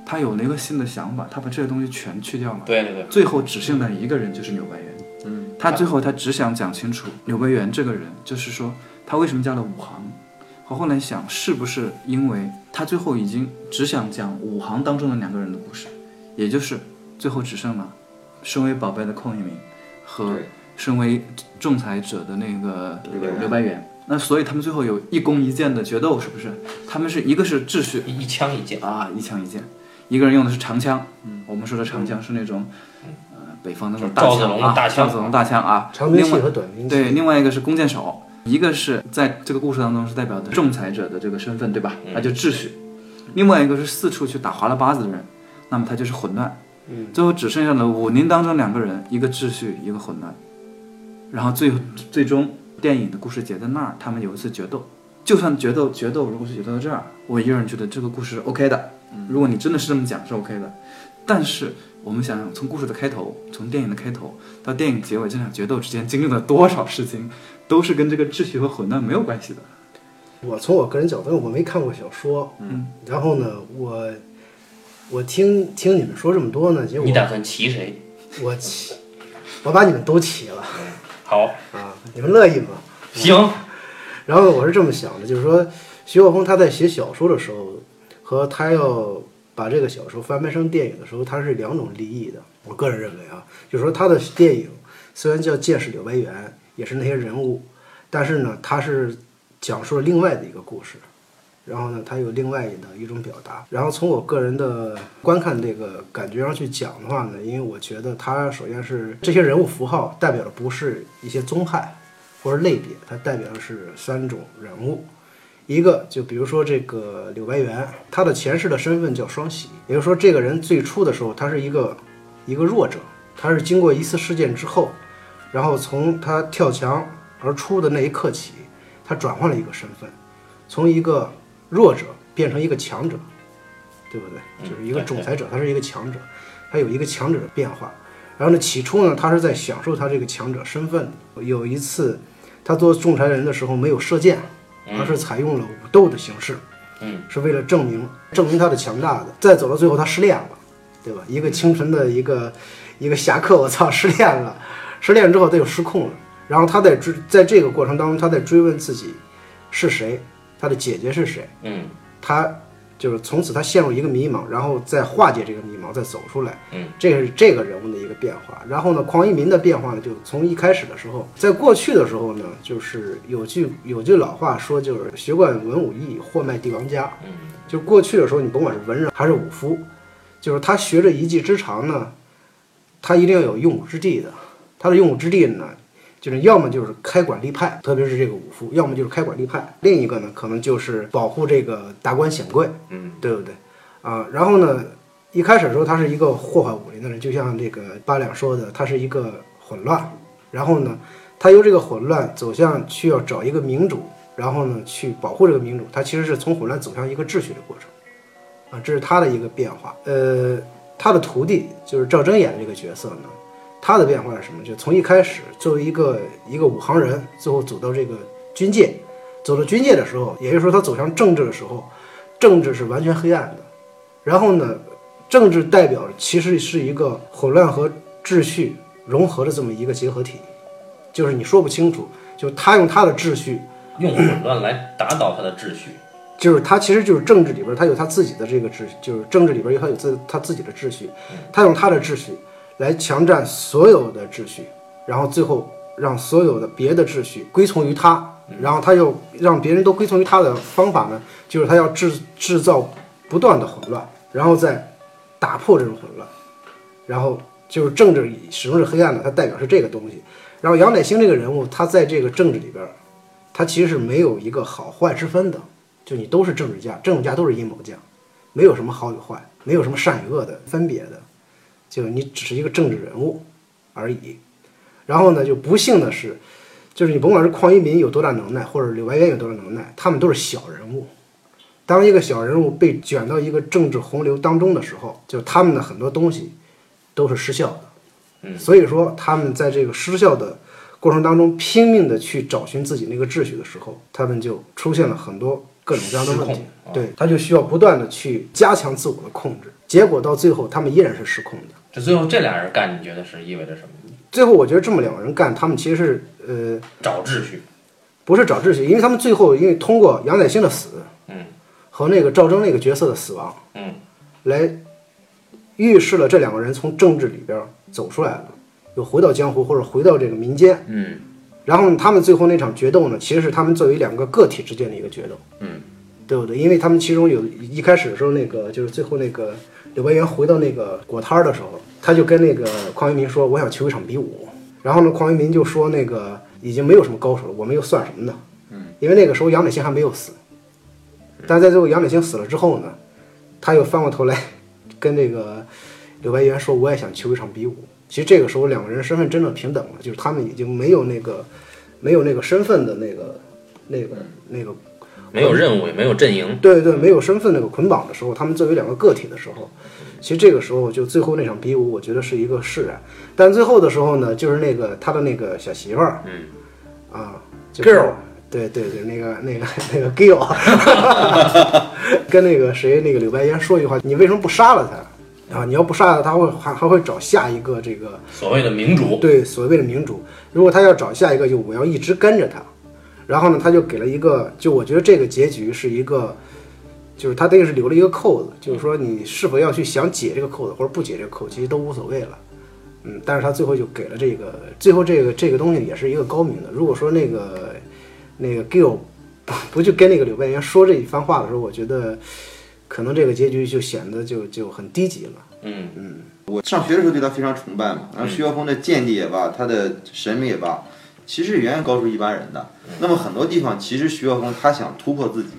他有了一个新的想法，他把这些东西全去掉了。对对对。最后只剩下一个人，就是柳白猿。嗯。他最后他只想讲清楚柳白猿这个人，就是说他为什么加了五行。我后来想，是不是因为他最后已经只想讲五行当中的两个人的故事，也就是最后只剩了身为宝贝的邝一鸣和身为仲裁者的那个柳白猿。那所以他们最后有一弓一箭的决斗，是不是？他们是一个是秩序，一枪一箭啊，一枪一箭，一个人用的是长枪，嗯，我们说的长枪是那种，呃，北方那种大枪啊，赵子龙大枪啊，长兵器和短兵器。对，另外一个是弓箭手，一个是在这个故事当中是代表的仲裁者的这个身份，对吧？那就秩序。另外一个是四处去打滑了八子的人，那么他就是混乱。嗯，最后只剩下了武林当中两个人，一个秩序，一个混乱，然后最最终。电影的故事结在那儿，他们有一次决斗，就算决斗决斗，如果是决斗到这儿，我依然觉得这个故事是 OK 的。如果你真的是这么讲是 OK 的，但是我们想想，从故事的开头，从电影的开头到电影结尾，这场决斗之间经历了多少事情，都是跟这个秩序和混乱没有关系的。我从我个人角度，我没看过小说，嗯，然后呢，我我听听你们说这么多呢，结果你打算骑谁？我骑，我把你们都骑了好，啊，你们乐意吗？行，然后我是这么想的，就是说，徐浩峰他在写小说的时候，和他要把这个小说翻拍成电影的时候，他是两种利益的。我个人认为啊，就是说他的电影虽然叫《剑士柳白猿》，也是那些人物，但是呢，他是讲述了另外的一个故事。然后呢，它有另外的一种表达。然后从我个人的观看这个感觉上去讲的话呢，因为我觉得它首先是这些人物符号代表的不是一些宗派或者类别，它代表的是三种人物。一个就比如说这个柳白猿，他的前世的身份叫双喜，也就是说这个人最初的时候他是一个一个弱者，他是经过一次事件之后，然后从他跳墙而出的那一刻起，他转换了一个身份，从一个弱者变成一个强者，对不对？就是一个仲裁者，他是一个强者，他有一个强者的变化。然后呢，起初呢，他是在享受他这个强者身份。有一次，他做仲裁人的时候没有射箭，而是采用了武斗的形式，嗯，是为了证明证明他的强大的。再走到最后，他失恋了，对吧？一个清纯的一个一个侠客，我操，失恋了，失恋之后他又失控了。然后他在追，在这个过程当中，他在追问自己是谁，他的姐姐是谁。嗯他就是从此他陷入一个迷茫，然后再化解这个迷茫，再走出来。嗯，这是这个人物的一个变化。然后呢，邝一民的变化呢，就从一开始的时候，在过去的时候呢，就是有句有句老话说，就是学贯文武艺，货卖帝王家。嗯，就过去的时候，你甭管是文人还是武夫，就是他学着一技之长呢，他一定要有用武之地的。他的用武之地呢，就是要么就是开馆立派，特别是这个武夫，要么就是开馆立派。另一个呢，可能就是保护这个达官显贵，嗯，对不对？啊，然后呢，一开始的时候他是一个祸害武林的人，就像这个八两说的，他是一个混乱。然后呢，他由这个混乱走向去要找一个民主，然后呢去保护这个民主，他其实是从混乱走向一个秩序的过程，啊，这是他的一个变化。呃，他的徒弟就是赵祯演的这个角色呢，他的变化是什么？就从一开始作为一个一个武行人，最后走到这个军界，走到军界的时候，也就是说他走向政治的时候，政治是完全黑暗的。然后呢，政治代表其实是一个混乱和秩序融合的这么一个结合体，就是你说不清楚，就他用他的秩序，用混乱来打倒他的秩序。就是他其实就是政治里边他有他自己的这个秩序，就是政治里边有他有自他自己的秩序，他用他的秩序来强占所有的秩序，然后最后让所有的别的秩序归从于他，然后他又让别人都归从于他的方法呢，就是他要制制造不断的混乱，然后再打破这种混乱，然后就是政治始终是黑暗的，它代表是这个东西。然后杨乃兴这个人物，他在这个政治里边，他其实是没有一个好坏之分的，就你都是政治家，政治家都是阴谋家，没有什么好与坏，没有什么善与恶的分别的，就你只是一个政治人物而已。然后呢，就不幸的是，就是你甭管是邝一民有多大能耐，或者柳白猿有多大能耐，他们都是小人物。当一个小人物被卷到一个政治洪流当中的时候，就他们的很多东西都是失效的。嗯，所以说他们在这个失效的过程当中，拼命的去找寻自己那个秩序的时候，他们就出现了很多各种各样的问题对，他就需要不断的去加强自我的控制，结果到最后他们依然是失控的。这最后这俩人干，你觉得是意味着什么？最后我觉得这么两个人干，他们其实是呃找秩序。不是找秩序，因为他们最后因为通过杨乃兴的死，嗯，和那个赵征那个角色的死亡，嗯，来预示了这两个人从政治里边走出来了，又回到江湖或者回到这个民间，嗯然后他们最后那场决斗呢，其实是他们作为两个个体之间的一个决斗，嗯，对不对？因为他们其中有一开始的时候，那个就是最后那个柳白猿回到那个果摊儿的时候，他就跟那个邝一民说：“我想求一场比武。”然后呢，邝一民就说：“那个已经没有什么高手了，我们又算什么呢？”嗯，因为那个时候杨乃兴还没有死，但在最后杨乃兴死了之后呢，他又翻过头来跟这个柳白猿说：“我也想求一场比武。”其实这个时候两个人身份真正平等了，就是他们已经没有那个没有那个身份的那个那个那个没有任务也没有阵营，对对，没有身份那个捆绑的时候，他们作为两个个体的时候，其实这个时候就最后那场比武，我觉得是一个释然。但最后的时候呢，就是那个他的那个小媳妇儿，嗯啊就是 Girl 对对对，那个那个 那个 girl，跟那个谁那个柳白烟说一句话，你为什么不杀了他？啊，你要不杀了他，会还还会找下一个这个所谓的明主，对所谓的明主，如果他要找下一个，就我要一直跟着他。然后呢，他就给了一个，就我觉得这个结局是一个，就是他等于是留了一个扣子，就是说你是否要去想解这个扣子，或者不解这个扣，其实都无所谓了。嗯，但是他最后就给了这个，最后这个这个东西也是一个高明的。如果说那个那个 Gill 不 不去跟那个柳白烟说这一番话的时候，我觉得可能这个结局就显得就就很低级了。嗯我上学的时候对他非常崇拜嘛，然后徐晓峰的见地也罢，他的审美也罢，其实远远高出一般人的。那么很多地方，其实徐晓峰他想突破自己。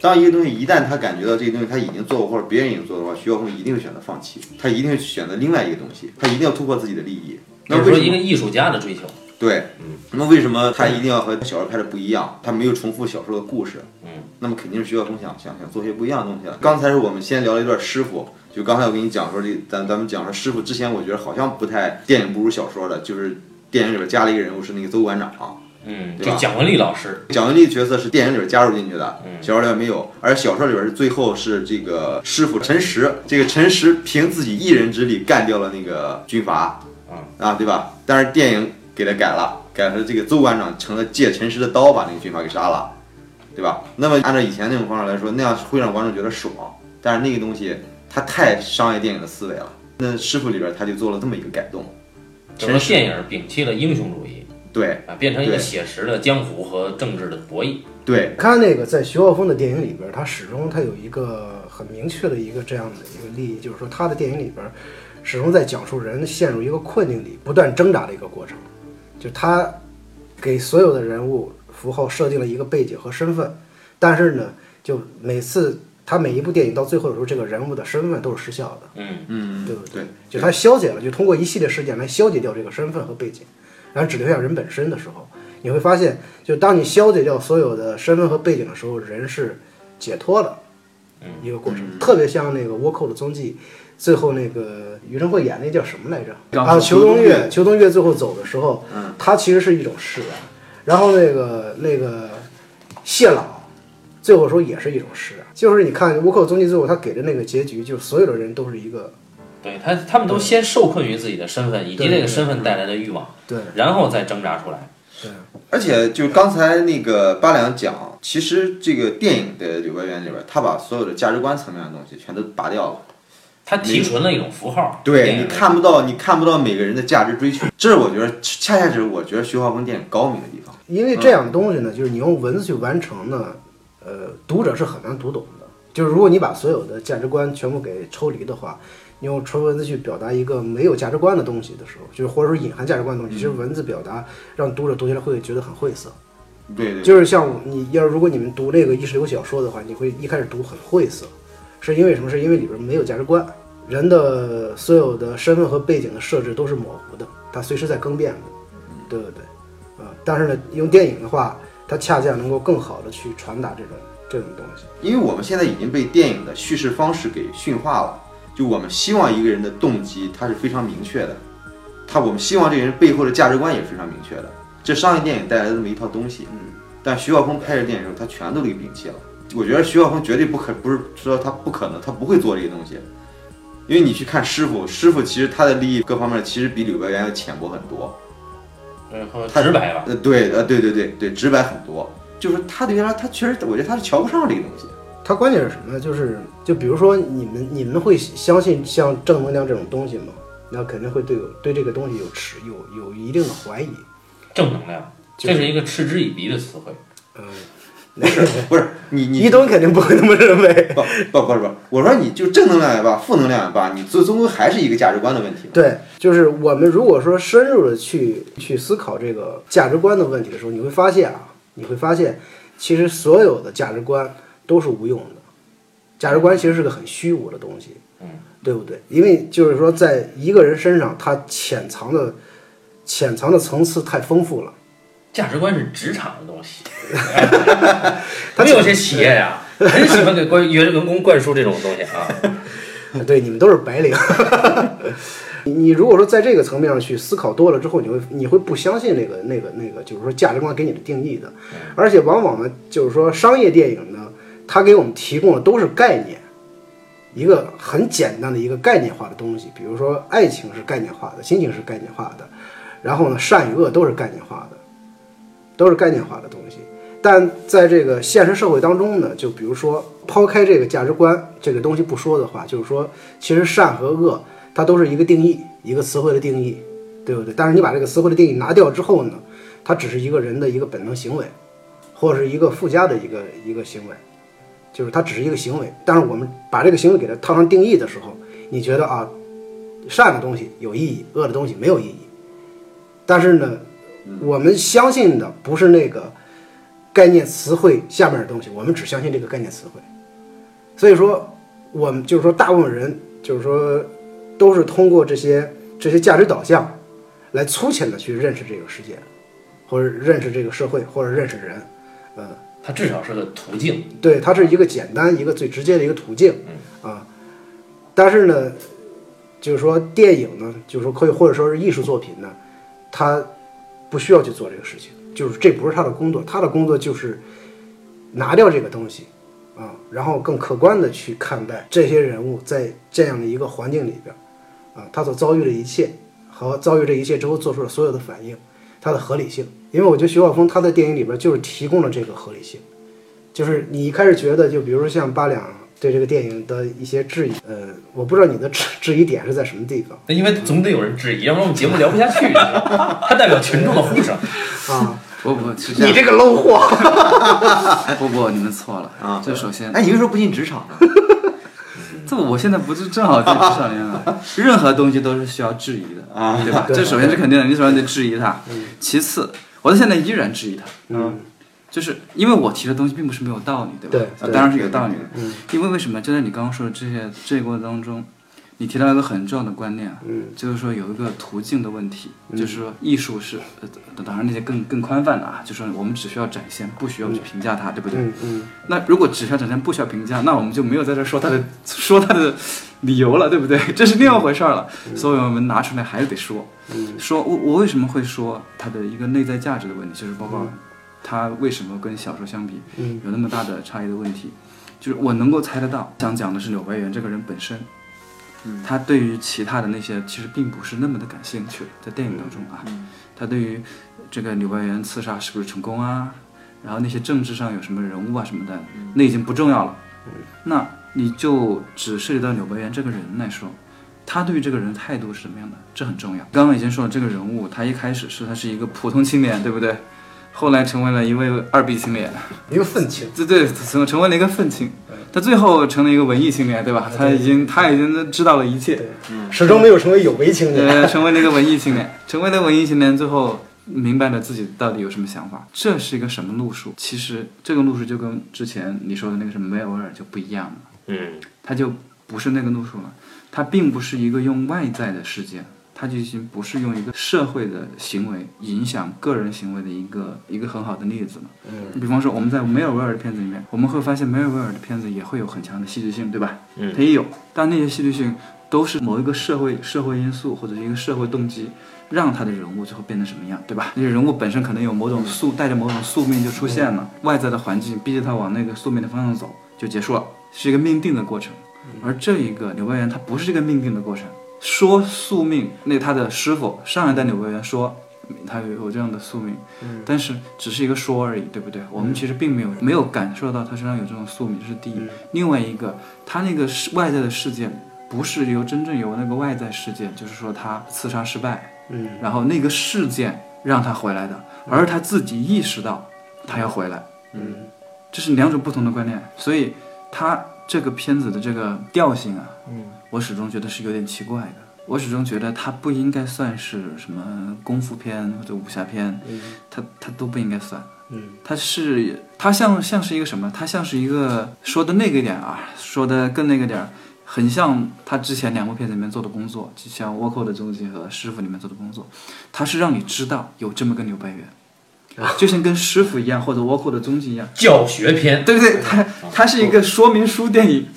当一个东西一旦他感觉到这个东西他已经做过或者别人已经做的话，徐晓峰一定会选择放弃，他一定会选择另外一个东西，他一定要突破自己的利益。那就是为什么？说一个艺术家的追求，对，那么为什么他一定要和小说拍的不一样？他没有重复小说的故事，嗯，那么肯定是徐晓峰想想想做些不一样的东西了。刚才是我们先聊了一段师傅，就刚才我跟你讲说这咱咱们讲说师傅之前，我觉得好像不太电影不如小说的，就是电影里边加了一个人物是那个邹馆长，嗯，对蒋雯丽老师，蒋雯丽角色是电影里边加入进去的，嗯小说里边没有，而小说里边是最后是这个师傅陈实，这个陈实凭自己一人之力干掉了那个军阀，嗯。啊，对吧？但是电影给他改了，改成这个邹馆长成了借陈实的刀把那个军阀给杀了，对吧？那么按照以前那种方式来说，那样会让观众觉得爽，但是那个东西它太商业电影的思维了。那师傅里边他就做了这么一个改动，整个电影摒弃了英雄主义对啊，变成一个写实的江湖和政治的博弈。对，他那个在徐浩峰的电影里边，他始终他有一个很明确的一个这样的一个利益，就是说他的电影里边始终在讲述人陷入一个困境里不断挣扎的一个过程，就他给所有的人物符号设定了一个背景和身份，但是呢，就每次他每一部电影到最后的时候，这个人物的身份都是失效的。嗯，嗯，对不对对？就他消解了，就通过一系列事件来消解掉这个身份和背景，然后只留下人本身的时候，你会发现，就当你消解掉所有的身份和背景的时候，人是解脱的一个过程，嗯特别像那个倭寇的踪迹。最后那个于承惠演那叫什么来着？刚啊，说秋冬裘冬月，月裘冬月最后走的时候，嗯，他其实是一种释然。然后那个那个谢老，最后说也是一种释然。就是你看倭寇踪迹最后他给的那个结局，就是所有的人都是一个对他，他们都先受困于自己的身份以及对这个身份带来的欲望，对然后再挣扎出来。对。而且就刚才那个八两讲，其实这个电影的柳白猿里边，他把所有的价值观层面的东西全都拔掉了。他提纯了一种符号，对你看不到，你看不到每个人的价值追求，这是我觉得恰恰是我觉得徐浩峰电影高明的地方。因为这样的东西呢，就是你用文字去完成呢，呃，读者是很难读懂的。就是如果你把所有的价值观全部给抽离的话，你用纯文字去表达一个没有价值观的东西的时候，就是或者说隐含价值观的东西，其实文字表达让读者读起来会觉得很晦涩。对对，就是像你要如果你们读这个意识流小说的话，你会一开始读很晦涩，是因为什么？是因为里边没有价值观，人的所有的身份和背景的设置都是模糊的，它随时在更变的，对不对？啊、但是呢，用电影的话，它恰恰能够更好的去传达这种这种东西。因为我们现在已经被电影的叙事方式给驯化了，就我们希望一个人的动机他是非常明确的，他我们希望这个人背后的价值观也是非常明确的，这商业电影带来的这么一套东西。嗯，但徐小峰拍这电影的时候，他全都给摒弃了。我觉得徐小峰绝对不可不是说他不可能，他不会做这个东西，因为你去看师傅，师傅其实他的利益各方面其实比柳白猿要浅薄很多。嗯，和他直白了。呃，对，呃，对对对对，直白很多。就是他对原来他确实，我觉得他是瞧不上这个东西。他关键是什么呢？就是就比如说你们你们会相信像正能量这种东西吗？那肯定会对有对这个东西有持有有一定的怀疑。正能量，就是这是一个嗤之以鼻的词汇。嗯，不是 不是，你你一东肯定不会那么认为。不不不是不是，我说你就正能量也罢，负能量也罢，你最终归还是一个价值观的问题。对，就是我们如果说深入的去去思考这个价值观的问题的时候，你会发现啊，你会发现，其实所有的价值观都是无用的，价值观其实是个很虚无的东西，嗯，对不对？因为就是说，在一个人身上，他潜藏的潜藏的层次太丰富了，价值观是职场的东西，他们有些企业呀，很喜欢给关员员工灌输这种东西啊。对，你们都是白领。你你如果说在这个层面上去思考多了之后，你会你会不相信那个那个那个，就是说价值观给你的定义的，而且往往呢，就是说商业电影呢，它给我们提供的都是概念，一个很简单的一个概念化的东西，比如说爱情是概念化的，亲情是概念化的，然后呢，善与恶都是概念化的，都是概念化的东西。但在这个现实社会当中呢，就比如说抛开这个价值观这个东西不说的话，就是说，其实善和恶它都是一个定义，一个词汇的定义，对不对？但是你把这个词汇的定义拿掉之后呢，它只是一个人的一个本能行为，或者是一个附加的一个一个行为，就是它只是一个行为。但是我们把这个行为给它套上定义的时候，你觉得啊，善的东西有意义，恶的东西没有意义。但是呢，我们相信的不是那个概念词汇下面的东西，我们只相信这个概念词汇。所以说，我们就是说，大部分人就是说，都是通过这些这些价值导向，来粗浅的去认识这个世界，或者认识这个社会，或者认识人。嗯，它至少是个途径。对，它是一个简单、一个最直接的一个途径。嗯啊，但是呢，就是说电影呢，就是说可以或者说是艺术作品呢，它不需要去做这个事情，就是这不是他的工作，他的工作就是拿掉这个东西啊，然后更客观的去看待这些人物在这样的一个环境里边啊，他所遭遇的一切和遭遇这一切之后做出的所有的反应，它的合理性。因为我觉得徐浩峰他在电影里边就是提供了这个合理性，就是你一开始觉得，就比如说像八两对这个电影的一些质疑，呃，我不知道你的质质疑点是在什么地方那因为总得有人质疑，要不然我们节目聊不下去。它代表群众的呼声。啊？不不，你这个 low 货，不不，你们错了啊这首先，哎，你为什么不进职场呢？这我现在不是正好进职场里面吗？任何东西都是需要质疑的啊对吧？这首先是肯定的，你首先得质疑他。其次，我到现在依然质疑他，嗯就是因为我提的东西并不是没有道理，对吧？对啊，当然是有道理的。嗯因为为什么？就在你刚刚说的这些这个过程当中，你提到一个很重要的观念，嗯就是说有一个途径的问题，就是说艺术是，呃，当然那些更更宽泛的啊，就是说我们只需要展现，不需要去评价它，对不对？嗯嗯那如果只需要展现，不需要评价，那我们就没有在这儿说它的 说它的理由了，对不对？这是另外一回事儿了。所以我们拿出来还是得说，嗯说我我为什么会说它的一个内在价值的问题，就是包括它为什么跟小说相比嗯有那么大的差异的问题，就是我能够猜得到，想讲的是柳白猿这个人本身。他对于其他的那些其实并不是那么的感兴趣，在电影当中啊，他对于这个柳白猿刺杀是不是成功啊，然后那些政治上有什么人物啊什么的，那已经不重要了。那你就只涉及到柳白猿这个人来说，他对于这个人的态度是什么样的，这很重要。刚刚已经说了，这个人物他一开始是他是一个普通青年，对不对？后来成为了一位二 B 青年，一个愤青，对对，成成为了一个愤青，他最后成了一个文艺青年，对吧？他已经他已经知道了一切，始终没有成为有为青年。呃，成为了一个文艺青年，成为了文艺青年最后，明白了自己到底有什么想法，这是一个什么路数？其实这个路数就跟之前你说的那个什么梅尔维尔就不一样了，嗯，他就不是那个路数了，他并不是一个用外在的事件。它就已经不是用一个社会的行为影响个人行为的一个一个很好的例子了。嗯比方说，我们在梅尔维尔的片子里面，我们会发现梅尔维尔的片子也会有很强的戏剧性，对吧？嗯它也有，但那些戏剧性都是某一个社会社会因素或者是一个社会动机，让他的人物最后变成什么样，对吧？那些人物本身可能有某种宿带着某种宿命就出现了，外在的环境逼着他往那个宿命的方向走，就结束了，是一个命定的过程。而这一个柳白猿，它不是这个命定的过程。说宿命，那他的师傅上一代柳白猿说，他有有这样的宿命，但是只是一个说而已，对不对？我们其实并没有没有感受到他身上有这种宿命，这是第一。另外一个，他那个是外在的事件，不是由真正由那个外在事件，就是说他刺杀失败，嗯。然后那个事件让他回来的，而他自己意识到他要回来，嗯。这是两种不同的观念。所以他这个片子的这个调性啊，嗯我始终觉得是有点奇怪的。我始终觉得它不应该算是什么功夫片或者武侠片，嗯它它都不应该算。嗯它是它像像是一个什么？它像是一个说的那个点啊，说的更那个点儿，很像他之前两部片子里面做的工作，就像《倭寇的踪迹》和《师傅》里面做的工作，它是让你知道有这么个牛白猿，就像跟师傅一样，或者倭寇的踪迹一样。教学片，对不对？它它是一个说明书电影，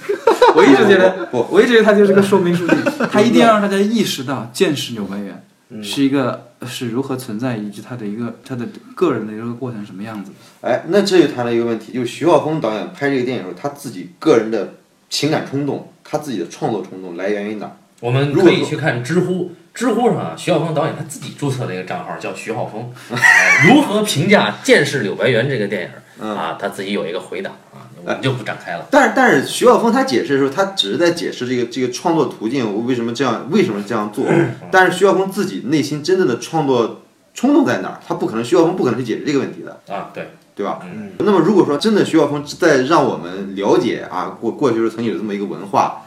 我一直觉得，不不我一直觉得它就是个说明书电影，它一定要让大家意识到见识柳白猿嗯是一个是如何存在，以及他的一个他的个人的一个过程什么样子。哎，那这就谈了一个问题，就是徐浩峰导演拍这个电影的时候，他自己个人的情感冲动，他自己的创作冲动来源于哪儿？我们可以去看知乎，知乎上啊，徐浩峰导演他自己注册了一个账号叫徐浩峰，哎如何评价《剑士柳白猿》这个电影嗯啊？他自己有一个回答啊，我们就不展开了。但是但是徐晓峰他解释的时候，他只是在解释这个这个创作途径，我为什么这样为什么这样做。但是徐晓峰自己内心真正的创作冲动在哪儿？他不可能，徐晓峰不可能去解释这个问题的，啊，对，对吧？嗯那么如果说真的徐晓峰在让我们了解啊，过过去时候曾经有这么一个文化，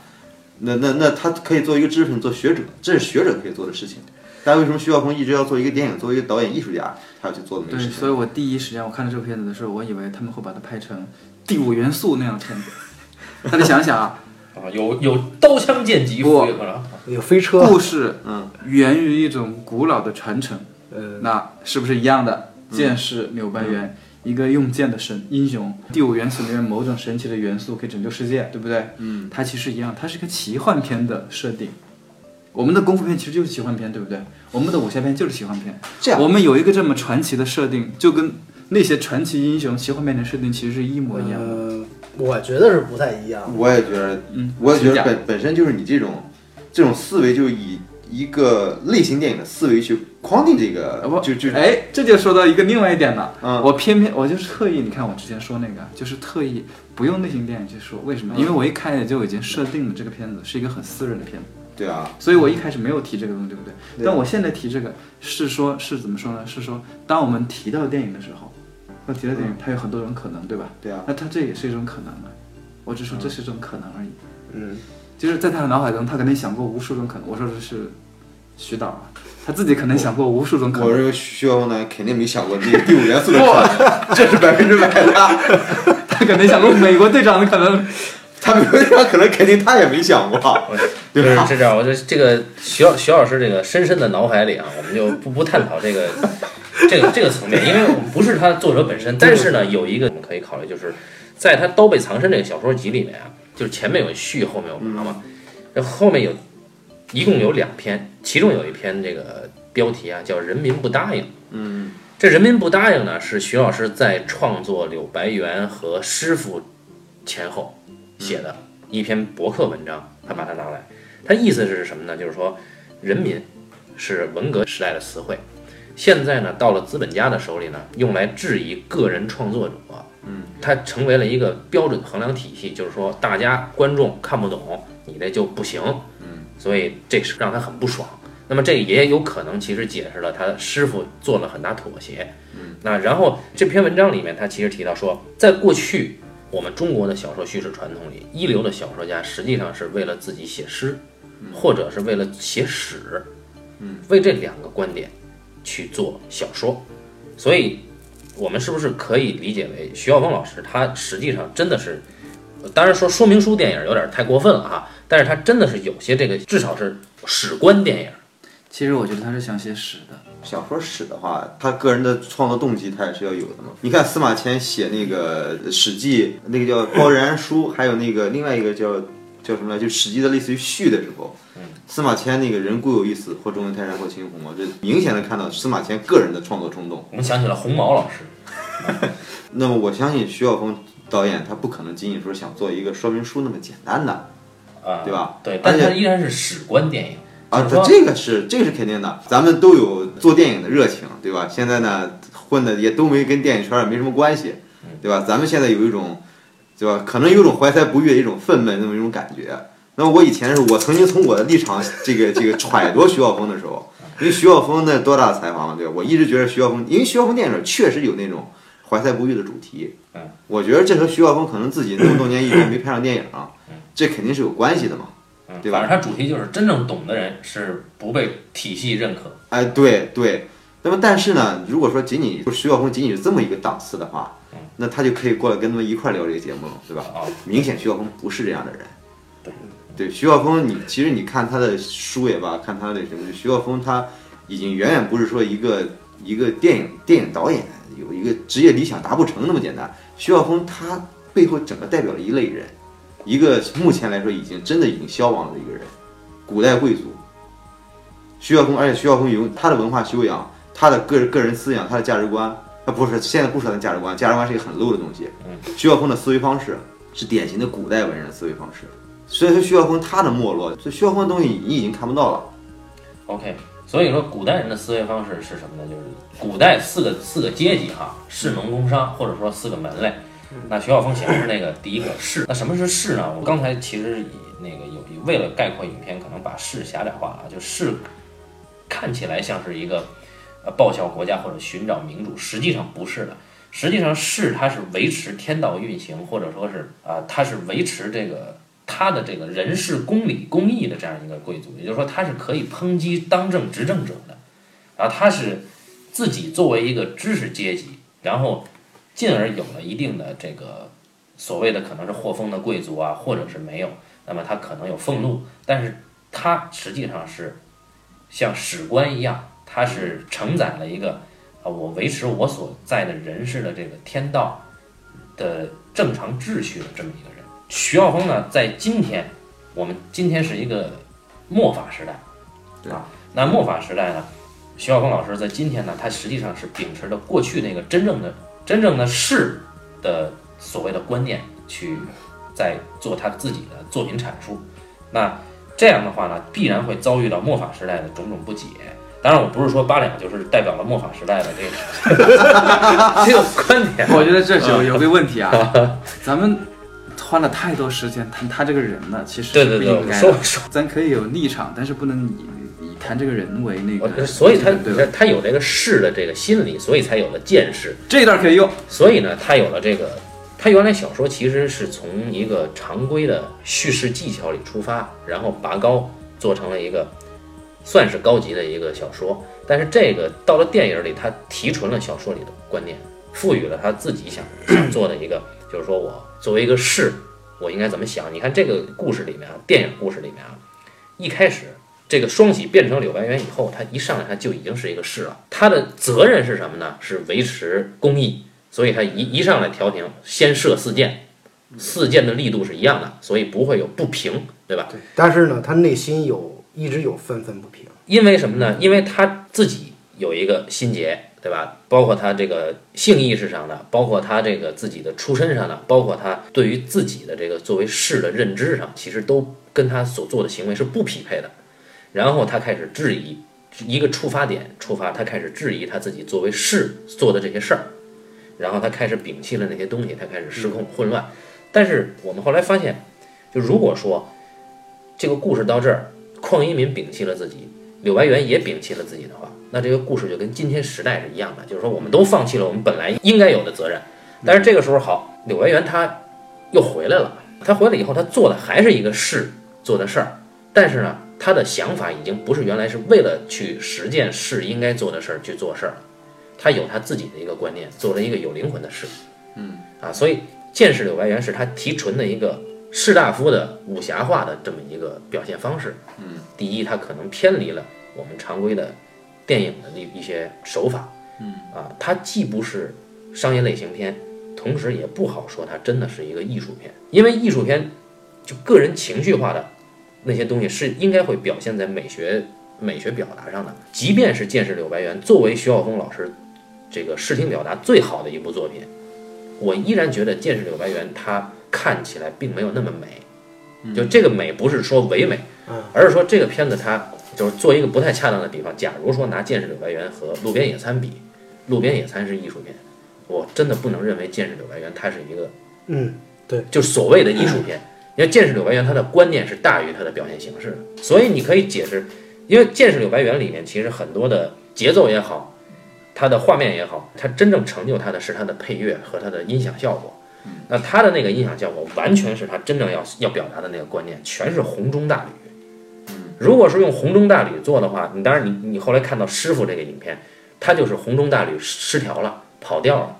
那那那他可以做一个知识分子，做学者，这是学者可以做的事情。但为什么徐晓峰一直要做一个电影，作为一个导演艺术家，他要去做这么一个对，事情？所以我第一时间我看到这个片子的时候，我以为他们会把它拍成第五元素那样的片子。大家想想啊，啊，有有刀枪剑戟斧，有飞车，故事嗯源于一种古老的传承，呃，那是不是一样的？剑士柳白猿，一个用剑的神英雄，第五元素里面某种神奇的元素可以拯救世界，对不对？嗯，它其实一样，它是一个奇幻片的设定。我们的功夫片其实就是奇幻片，对不对？我们的武侠片就是奇幻片。这样我们有一个这么传奇的设定，就跟那些传奇英雄奇幻片的设定其实是一模一样的。呃，我觉得是不太一样。我也觉得，嗯，我也觉得本本身就是你这种这种思维，就是以一个类型电影的思维去框定这个呃不，就就哎，这就说到一个另外一点了。嗯我偏偏我就是特意，你看我之前说那个，就是特意不用类型电影去说，为什么？因为我一开始就已经设定了这个片子是一个很私人的片子，对啊，所以我一开始没有提这个东西，对不对？对但我现在提这个是说，是怎么说呢？是说，当我们提到电影的时候，或提到电影，它有很多种可能，对吧？对啊，那他这也是一种可能啊？我只说这是一种可能而已。嗯，就是在他的脑海中，他肯定想过无数种可能。我说的是徐导啊，他自己可能想过无数种可能。我认为徐浩峰呢肯定没想过这个第五元素的可能，这是百分之百的。他可能想过美国队长的可能。他没有想，可能肯定他也没想过，就是对吧？是这样，我觉得这个徐老徐老师这个深深的脑海里啊，我们就不不探讨这个这个这个层面，因为我们不是他作者本身，但是呢，有一个我们可以考虑，就是在他《刀背藏身》这个小说集里面啊，就是前面有序，后面有麻嘛，然后后面有一共有两篇，其中有一篇这个标题啊叫“人民不答应”。嗯，这人民不答应呢，是徐老师在创作柳白猿和师傅前后写的一篇博客文章，他把它拿来，他意思是什么呢？就是说，人民是文革时代的词汇，现在呢到了资本家的手里呢，用来质疑个人创作者，嗯，它成为了一个标准衡量体系，就是说大家观众看不懂，你这就不行，嗯，所以这是让他很不爽。那么这也有可能其实解释了他师傅做了很大妥协。嗯，那然后这篇文章里面他其实提到说，在过去我们中国的小说叙事传统里，一流的小说家实际上是为了自己写诗，或者是为了写史，嗯，为这两个观点去做小说。所以，我们是不是可以理解为徐晓峰老师他实际上真的是，当然说说明书电影有点太过分了哈，但是他真的是有些这个至少是史观电影。其实我觉得他是想写史的。小说史的话，他个人的创作动机他也是要有的嘛。你看司马迁写那个《史记》，那个叫《高然书》，还有那个另外一个叫叫什么来，就《史记》的类似于序的时候，司马迁那个人固有一死，或中文泰山或秦红嘛，这明显的看到司马迁个人的创作冲动。我们想起了红毛老师，那么我相信徐晓峰导演他不可能仅仅说想做一个说明书那么简单的啊，对吧？对，但它依然是史观电影。啊，他这个是这个是肯定的，咱们都有做电影的热情，对吧？现在呢，混的也都没跟电影圈也没什么关系，对吧？咱们现在有一种，对吧？可能有种怀才不遇的一种愤懑那么一种感觉。那么我以前是我曾经从我的立场这个这个揣度徐晓峰的时候，因为徐晓峰那多大的才华嘛，对吧？我一直觉得徐晓峰，因为徐晓峰电影确实有那种怀才不遇的主题，嗯，我觉得这和徐晓峰可能自己那么多年一直没拍上电影啊，这肯定是有关系的嘛。嗯，对吧反正它主题就是真正懂的人是不被体系认可。哎，对对。那么，但是呢，如果说仅仅徐晓峰仅仅是这么一个档次的话，那他就可以过来跟他们一块儿聊这个节目了，对吧？啊，明显徐晓峰不是这样的人。对对，徐晓峰，你其实你看他的书也罢，看他的什么，徐晓峰他已经远远不是说一个一个电影电影导演有一个职业理想达不成那么简单。徐晓峰他背后整个代表了一类人，一个目前来说已经真的已经消亡了的一个人，古代贵族。徐晓峰，而且徐晓峰有他的文化修养，他的个人个人思想，他的价值观，他不是现在不说他的价值观，价值观是一个很 low 的东西。徐晓峰的思维方式是典型的古代文人的思维方式，所以说徐晓峰他的没落，所以徐晓峰的东西你已经看不到了。OK，所以说古代人的思维方式是什么呢？就是古代四个四个阶级哈，士农工商，或者说四个门类。那徐晓峰写的是那个第一个士。那什么是士呢？我刚才其实以那个有为了概括影片，可能把士狭窄化了，就士看起来像是一个呃报效国家或者寻找民主，实际上不是的。实际上士它是维持天道运行，或者说是啊、它是维持这个他的这个人事公理公义的这样一个贵族，也就是说他是可以抨击当政执政者的，然后他是自己作为一个知识阶级，然后进而有了一定的这个所谓的可能是获封的贵族啊，或者是没有，那么他可能有俸禄，但是他实际上是像史官一样，他是承载了一个啊，我维持我所在的人世的这个天道的正常秩序的这么一个人。徐浩峰呢，在今天，我们今天是一个末法时代，对啊，那末法时代呢，徐浩峰老师在今天呢，他实际上是秉持着过去那个真正的真正的士的所谓的观念去在做他自己的作品阐述。那这样的话呢，必然会遭遇到末法时代的种种不解。当然，我不是说八两就是代表了末法时代的这个 这个观点，我觉得这有有个问题啊，咱们花了太多时间谈他这个人了，其实对对对。说说，咱可以有立场，但是不能以以谈这个人为那个。所以他对？他有这个士的这个心理，所以才有了见识。这一段可以用。所以呢，他有了这个，他原来小说其实是从一个常规的叙事技巧里出发，然后拔高做成了一个算是高级的一个小说。但是这个到了电影里，他提纯了小说里的观念，赋予了他自己想 想做的一个，就是说我作为一个士，我应该怎么想？你看这个故事里面啊，电影故事里面啊，一开始这个双喜变成柳白猿以后，他一上来他就已经是一个士了。他的责任是什么呢？是维持公义。所以他一一上来调停，先射四箭，四箭的力度是一样的，所以不会有不平，对吧？对，但是呢，他内心有一直有愤愤不平。因为什么呢？因为他自己有一个心结，对吧？包括他这个性意识上的，包括他这个自己的出身上的，包括他对于自己的这个作为士的认知上，其实都跟他所做的行为是不匹配的。然后他开始质疑，一个出发点出发，他开始质疑他自己作为士做的这些事儿，然后他开始摒弃了那些东西，他开始失控混乱。但是我们后来发现，就如果说这个故事到这儿，邝一民摒弃了自己，柳白猿也摒弃了自己的话，那这个故事就跟今天时代是一样的，就是说我们都放弃了我们本来应该有的责任。但是这个时候好，柳白猿他又回来了，他回来以后，他做的还是一个事做的事儿，但是呢，他的想法已经不是原来是为了去实践士应该做的事儿去做事儿了，他有他自己的一个观念，做了一个有灵魂的事。嗯啊，所以见识柳白猿是他提纯的一个士大夫的武侠化的这么一个表现方式。嗯，第一，它可能偏离了我们常规的电影的一一些手法。嗯啊，它既不是商业类型片，同时也不好说它真的是一个艺术片，因为艺术片就个人情绪化的那些东西是应该会表现在美学美学表达上的。即便是《剑士柳白猿》作为徐晓峰老师这个视听表达最好的一部作品，我依然觉得《剑士柳白猿》它看起来并没有那么美。就这个美不是说唯美，嗯而是说这个片子它就是做一个不太恰当的比方。假如说拿《剑士柳白猿》和《路边野餐》比，《路边野餐》是艺术片，我真的不能认为《剑士柳白猿》它是一个嗯对，就所谓的艺术片。因为《剑士柳白猿》它的观念是大于它的表现形式的，所以你可以解释，因为《剑士柳白猿》里面其实很多的节奏也好，它的画面也好，它真正成就它的是它的配乐和它的音响效果。那他的那个音响效果完全是他真正要要表达的那个观念，全是红中大吕。如果是用红中大吕做的话，你当然你你后来看到师傅这个影片，他就是红中大吕失调了，跑调了，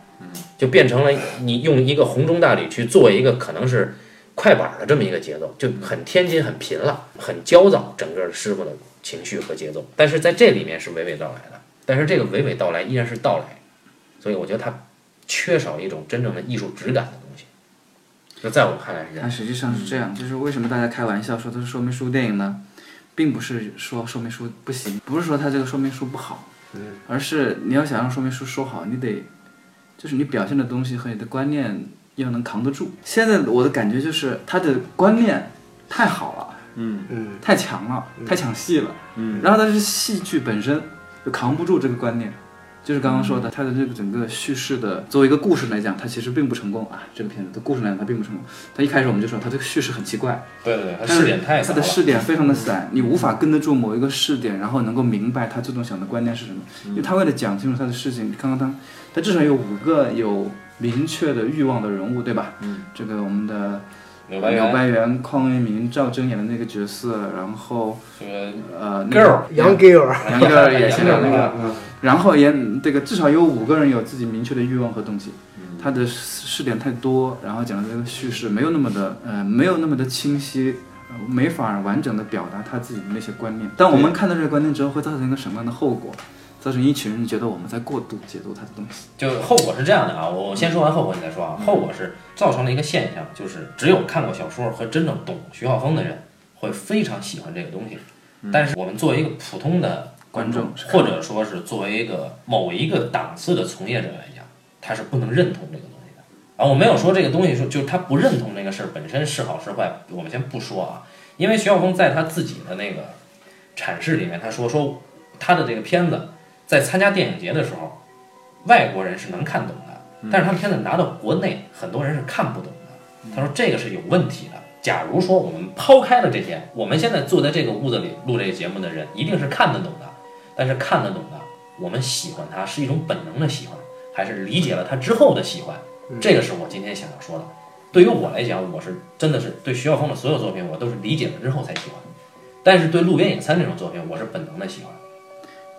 就变成了你用一个红中大吕去做一个可能是快板的这么一个节奏，就很天津很贫了，很焦躁，整个师傅的情绪和节奏。但是在这里面是娓娓道来的。但是这个娓娓道来依然是道来，所以我觉得它缺少一种真正的艺术质感的东西。就在我看来是这样。但实际上是这样，就是为什么大家开玩笑说它是说明书电影呢？并不是说说明书不行，不是说它这个说明书不好，而是你要想让说明书说好，你得就是你表现的东西和你的观念要能扛得住。现在我的感觉就是它的观念太好了，嗯嗯太强了，太抢戏了，嗯，然后但是戏剧本身就扛不住这个观念。就是刚刚说的，他的这个整个叙事的，作为一个故事来讲，它其实并不成功啊。这个片子的故事来讲，它并不成功。他一开始我们就说，他这个叙事很奇怪，对对对，它它视点太它的少了。视点非常的散，你无法跟得住某一个试点，然后能够明白他最终想的观念是什么。因为他为了讲清楚他的事情，刚刚他，他至少有五个有明确的欲望的人物，对吧？嗯，这个我们的柳白猿，白猿、邝卫民、赵征演的那个角色，然后这个呃 girl，杨 girl，杨 girl 也是杨那个，嗯然后也这个至少有五个人有自己明确的欲望和动机。他的视点太多，然后讲的这个叙事没有那么的呃没有那么的清晰，呃没法完整的表达他自己的那些观念。但我们看到这个观念之后，会造成一个什么样的后果？造成一群人觉得我们在过度解读他的东西。就后果是这样的啊，我我先说完后果，你再说啊。后果是造成了一个现象，就是只有看过小说和真正懂徐浩峰的人会非常喜欢这个东西，但是我们作为一个普通的观众，或者说是作为一个某一个档次的从业者来讲，他是不能认同这个东西的。啊，我没有说这个东西说就是他不认同这个事儿本身是好是坏，我们先不说啊，因为徐浩峰在他自己的那个阐释里面，他说说他的这个片子在参加电影节的时候。外国人是能看懂的，但是他们片子拿到国内，很多人是看不懂的。他说这个是有问题的。假如说我们抛开了这些，我们现在坐在这个屋子里录这个节目的人，一定是看得懂的。但是看得懂的，我们喜欢它是一种本能的喜欢，还是理解了它之后的喜欢？这个是我今天想要说的。对于我来讲，我是真的是对徐晓峰的所有作品，我都是理解了之后才喜欢。但是对《路边野餐》这种作品，我是本能的喜欢。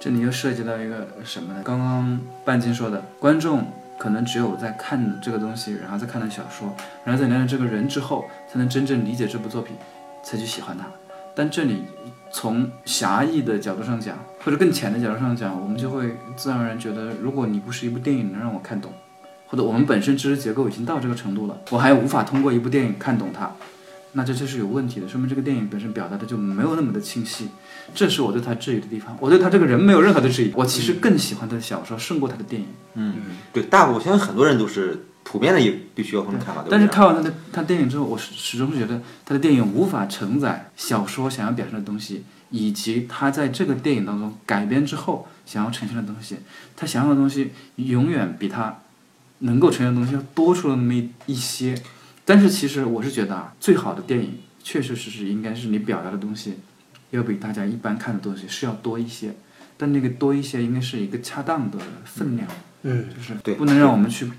这里又涉及到一个什么呢？刚刚半斤说的，观众可能只有在看这个东西，然后再看了小说，然后再了解这个人之后，才能真正理解这部作品，才去喜欢它。但这里从狭义的角度上讲，或者更浅的角度上讲，我们就会自然而然觉得，如果你不是一部电影能让我看懂，或者我们本身知识结构已经到这个程度了，我还无法通过一部电影看懂它，那这就是有问题的，说明这个电影本身表达的就没有那么的清晰。这是我对他质疑的地方。我对他这个人没有任何的质疑，我其实更喜欢他的小说胜过他的电影。嗯，对，大部分我相信很多人都是普遍的也对徐晓峰的看法都但是看完他的他电影之后，我始始终是觉得他的电影无法承载小说想要表现的东西，以及他在这个电影当中改编之后想要呈现的东西。他想要的东西永远比他能够呈现的东西要多出了那么一一些。但是其实我是觉得啊，最好的电影确确实实应该是你表达的东西，要比大家一般看的东西是要多一些。但那个多一些应该是一个恰当的分量，嗯，就是对不能让我们去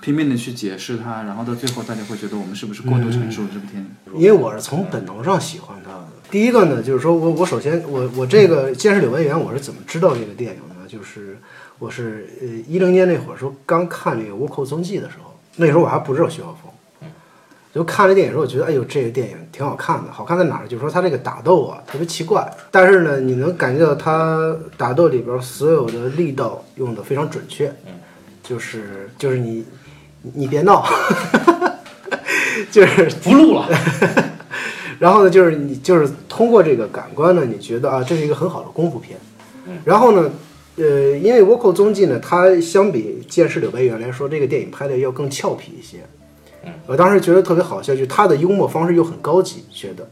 拼命的去解释它，然后到最后大家会觉得我们是不是过度阐述了这部电影？因为我是从本能上喜欢它的。第一个呢，就是说我我首先我我这个《监视柳白猿》我是怎么知道这个电影呢？就是我是呃一零年那会儿说刚看这个《倭寇踪迹》的时候，那时候我还不知道徐浩峰，就看了电影的时候，我觉得哎呦这个电影挺好看的。好看在哪儿？就是说它这个打斗啊特别奇怪，但是呢你能感觉到它打斗里边所有的力道用的非常准确，就是就是你你别闹，就是不录了，然后呢，就是你就是通过这个感官呢，你觉得啊，这是一个很好的功夫片。然后呢，呃，因为《倭寇踪迹》呢，它相比《剑士柳白猿》来说，这个电影拍的要更俏皮一些。我当时觉得特别好笑，就他的幽默方式又很高级，觉得。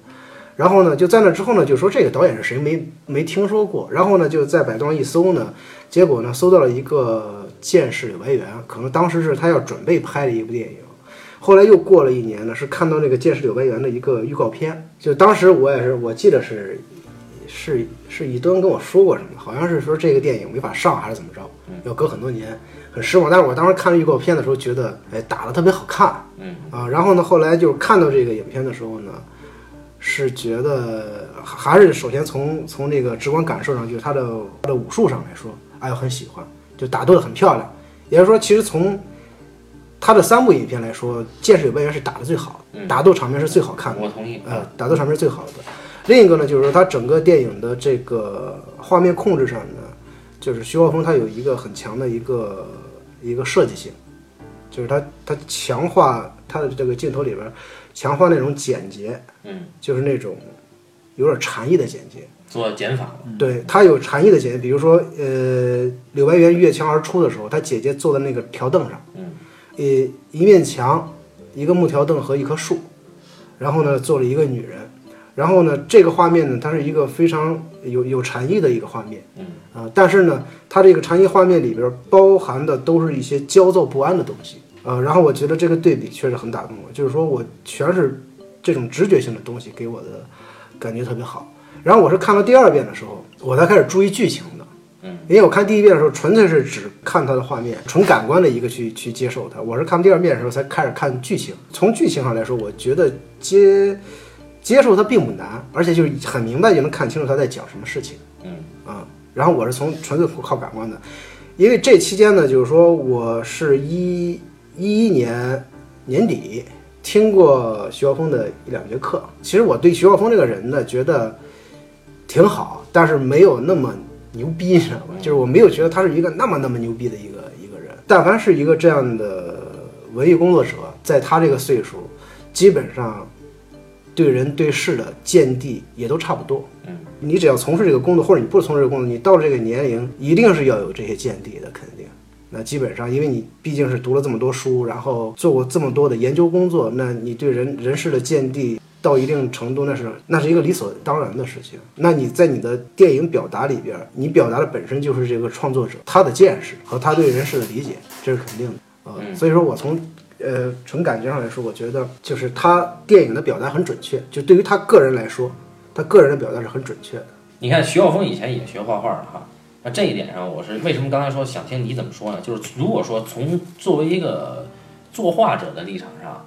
然后呢，就在那之后呢，就说这个导演是谁没没听说过。然后呢，就在百度上一搜呢，结果呢，搜到了一个《剑士柳白猿》，可能当时是他要准备拍的一部电影。后来又过了一年呢，是看到那个《剑士柳白猿》的一个预告片，就当时我也是，我记得是是是一吨跟我说过什么，好像是说这个电影没法上还是怎么着，要隔很多年，很失望。但是我当时看预告片的时候，觉得哎打的特别好看，嗯啊，然后呢，后来就是看到这个影片的时候呢，是觉得还是首先从从这个直观感受上，就是他的他的武术上来说，哎，我很喜欢，就打斗的很漂亮。也就是说，其实从他的三部影片来说，《剑士与白猿》是打的最好的，打斗场面是最好看的。我同意。呃，打斗场面是最好的。另一个呢，就是说它整个电影的这个画面控制上呢，就是徐浩峰他有一个很强的一个一个设计性，就是他他强化他的这个镜头里边强化那种简洁，嗯，就是那种有点禅意的简洁。做减法了，对，它有禅意的简洁，比如说，呃，柳白猿越墙而出的时候，他姐姐坐在那个条凳上，嗯，呃，一面墙，一个木条凳和一棵树，然后呢，坐了一个女人，然后呢，这个画面呢，它是一个非常有有禅意的一个画面，嗯，啊、但是呢，它这个禅意画面里边包含的都是一些焦躁不安的东西，啊、然后我觉得这个对比确实很打动我，就是说我全是这种直觉性的东西给我的感觉特别好。然后我是看到第二遍的时候，我才开始注意剧情的。嗯，因为我看第一遍的时候，纯粹是只看它的画面，纯感官的一个去去接受它。我是看第二遍的时候才开始看剧情。从剧情上来说，我觉得接接受它并不难，而且就是很明白就能看清楚他在讲什么事情。嗯啊，然后我是从纯粹靠感官的，因为这期间呢，就是说我是一一一年年底听过徐浩峰的一两节课。其实我对徐浩峰这个人呢，觉得挺好，但是没有那么牛逼，你知道吧？就是我没有觉得他是一个那么那么牛逼的一个一个人。但凡是一个这样的文艺工作者，在他这个岁数，基本上对人对事的见地也都差不多。嗯，你只要从事这个工作，或者你不从事这个工作，你到了这个年龄，一定是要有这些见地的，肯定。那基本上，因为你毕竟是读了这么多书，然后做过这么多的研究工作，那你对人人事的见地到一定程度，那是那是一个理所当然的事情。那你在你的电影表达里边，你表达的本身就是这个创作者他的见识和他对人事的理解，这是肯定的啊、嗯所以说我从呃纯感觉上来说，我觉得就是他电影的表达很准确，就对于他个人来说，他个人的表达是很准确的。你看徐浩峰以前也学画画的哈，那这一点上我是为什么刚才说想听你怎么说呢？就是如果说从作为一个作画者的立场上，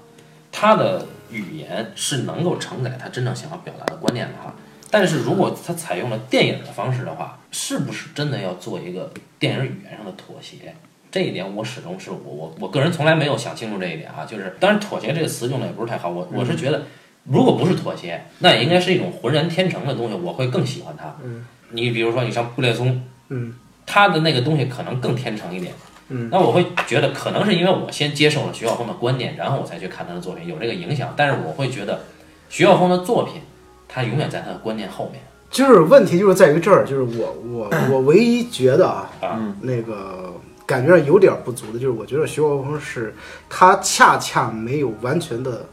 他的语言是能够承载他真正想要表达的观念的哈，但是如果他采用了电影的方式的话，是不是真的要做一个电影语言上的妥协？这一点我始终是我我我个人从来没有想清楚这一点啊，就是当然妥协这个词用的也不是太好，我我是觉得如果不是妥协，那也应该是一种浑然天成的东西，我会更喜欢它。嗯，你比如说你像布列松，嗯，他的那个东西可能更天成一点。嗯，那我会觉得可能是因为我先接受了徐晓峰的观念，然后我才去看他的作品，有这个影响。但是我会觉得徐晓峰的作品，他永远在他的观念后面。就是问题就是在于这儿，就是我我我唯一觉得啊，啊那个感觉上有点不足的，就是我觉得徐浩峰是他恰恰没有完全的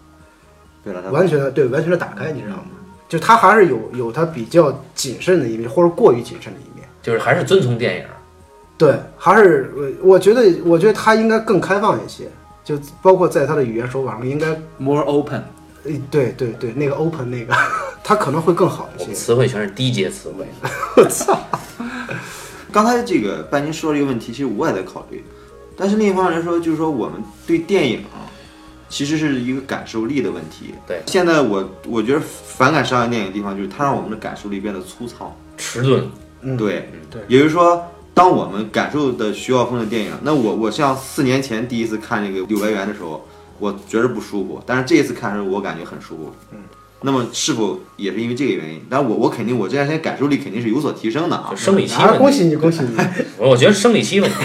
完全的对完全的打开，你知道吗？就他还是有有他比较谨慎的一面，或者过于谨慎的一面。就是还是遵从电影。对，还是我我觉得我觉得他应该更开放一些，就包括在他的语言手法上应该，more open。呃对对对，那个 open 那个，他可能会更好一些。词汇全是低阶词汇。刚才这个半斤说这个问题，其实我也在考虑，但是另一方面来说，就是说我们对电影啊其实是一个感受力的问题。对，现在我我觉得反感商业电影的地方就是它让我们的感受力变得粗糙。迟钝，嗯，对，对也就是说，当我们感受的徐浩峰的电影，那我我像四年前第一次看这个《柳白猿》的时候，我觉得不舒服，但是这一次看的时候，我感觉很舒服。嗯，那么是否也是因为这个原因？但我我肯定我这段时间感受力肯定是有所提升的啊就。生理期啊，恭。喜你，恭喜你！我觉得生理期问题。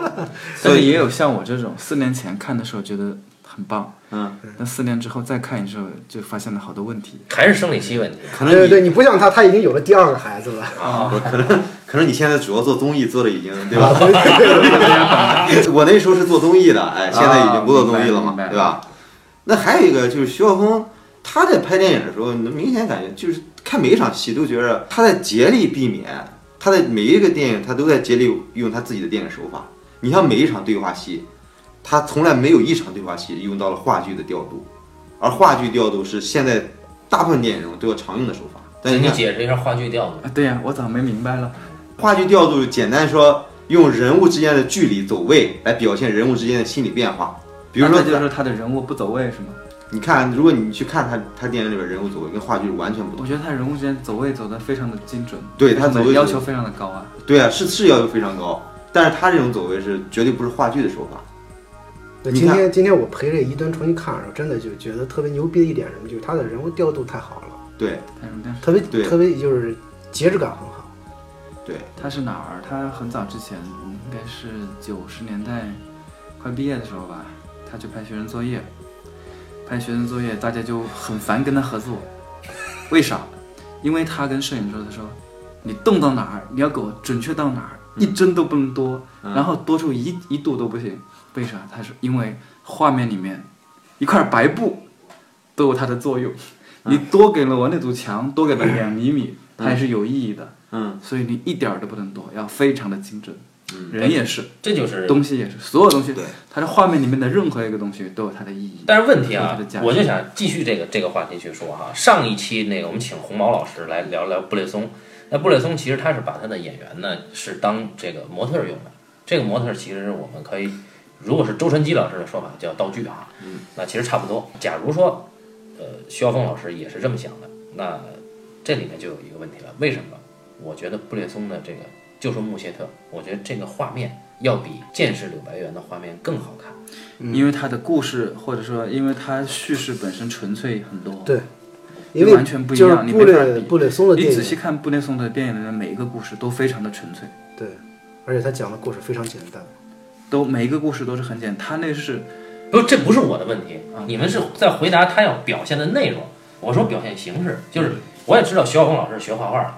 所以也有像我这种四年前看的时候觉得很棒，嗯，但四年之后再看的时候就发现了好多问题。还是生理期问题。可能对对对，你不像他，他已经有了第二个孩子了。不是可能可能你现在主要做综艺做的已经对吧？我那时候是做综艺的，哎，现在已经不做综艺了嘛，对吧？那还有一个就是徐浩峰，他在拍电影的时候，你能明显感觉就是看每一场戏都觉得他在竭力避免，他的每一个电影他都在竭力用他自己的电影手法。你像每一场对话戏，他从来没有一场对话戏用到了话剧的调度，而话剧调度是现在大部分电影中都要常用的手法。但请你解释一下话剧调度。啊，对呀、我咋没明白了？话剧调度简单说，用人物之间的距离走位来表现人物之间的心理变化。比如说，那就是他的人物不走位是吗？你看，如果你去看他他电影里边人物走位，跟话剧是完全不同。我觉得他人物之间走位走得非常的精准，对他走位要求非常的高啊。对啊，是是要求非常高，但是他这种走位是绝对不是话剧的手法。那今天今天我陪着一吨重新看的时候，真的就觉得特别牛逼的一点什么，就是他的人物调度太好了，对但是但是特别对特别就是节制感很好。对，他是哪儿？他很早之前，应该是九十年代快毕业的时候吧，他去拍学生作业，拍学生作业，大家就很烦跟他合作，为啥？因为他跟摄影说，他说你动到哪儿，你要给我准确到哪儿，一帧都不能多，然后多出一一度都不行。为啥？他说因为画面里面一块白布都有它的作用，你多给了我那堵墙，多给了两厘米，它也是有意义的。嗯，所以你一点儿都不能多，要非常的精准。嗯人也是，这就是东西也是，所有东西，对，它的画面里面的任何一个东西都有它的意义。但是问题啊我就想继续这个这个话题去说哈。上一期那个我们请红毛老师来聊聊布列松，那布列松其实他是把他的演员呢是当这个模特儿用的，这个模特儿其实我们可以，如果是周传基老师的说法叫道具啊，嗯，那其实差不多。假如说，呃，徐晓峰老师也是这么想的，那这里面就有一个问题了，为什么？我觉得布列松的这个就说穆谢特，我觉得这个画面要比《剑士柳白猿》的画面更好看。因为他的故事，或者说因为他叙事本身纯粹很多，对，因为完全不一样，你布没法比。列布列松的电影，你仔细看布列松的电影里面每一个故事都非常的纯粹，对，而且他讲的故事非常简单。都每一个故事都是很简单。他那是不，这不是我的问题啊，你们是在回答他要表现的内容。我说表现形式，就是我也知道徐晓峰老师学画画的，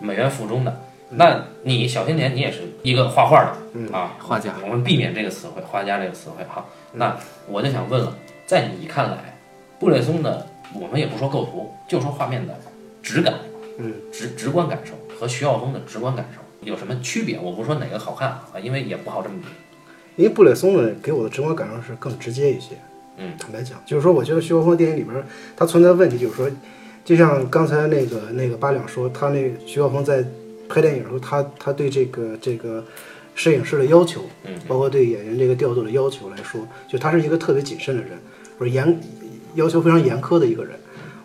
美院附中的。那你小青年，你也是一个画画的嗯啊，画家，我们避免这个词汇，画家这个词汇哈。那我就想问了，在你看来，布列松的，我们也不说构图，就说画面的质感，嗯，直直观感受和徐晓峰的直观感受有什么区别？我不说哪个好看啊，因为也不好这么比。因为布列松的，给我的直观感受是更直接一些。嗯，坦白讲，就是说，我觉得徐晓峰电影里边儿它存在问题，就是说，就像刚才那个那个八两说，他那个徐晓峰在拍电影的时候，他他对这个这个摄影师的要求，嗯，包括对演员这个调度的要求来说，就他是一个特别谨慎的人，或者严要求非常严苛的一个人。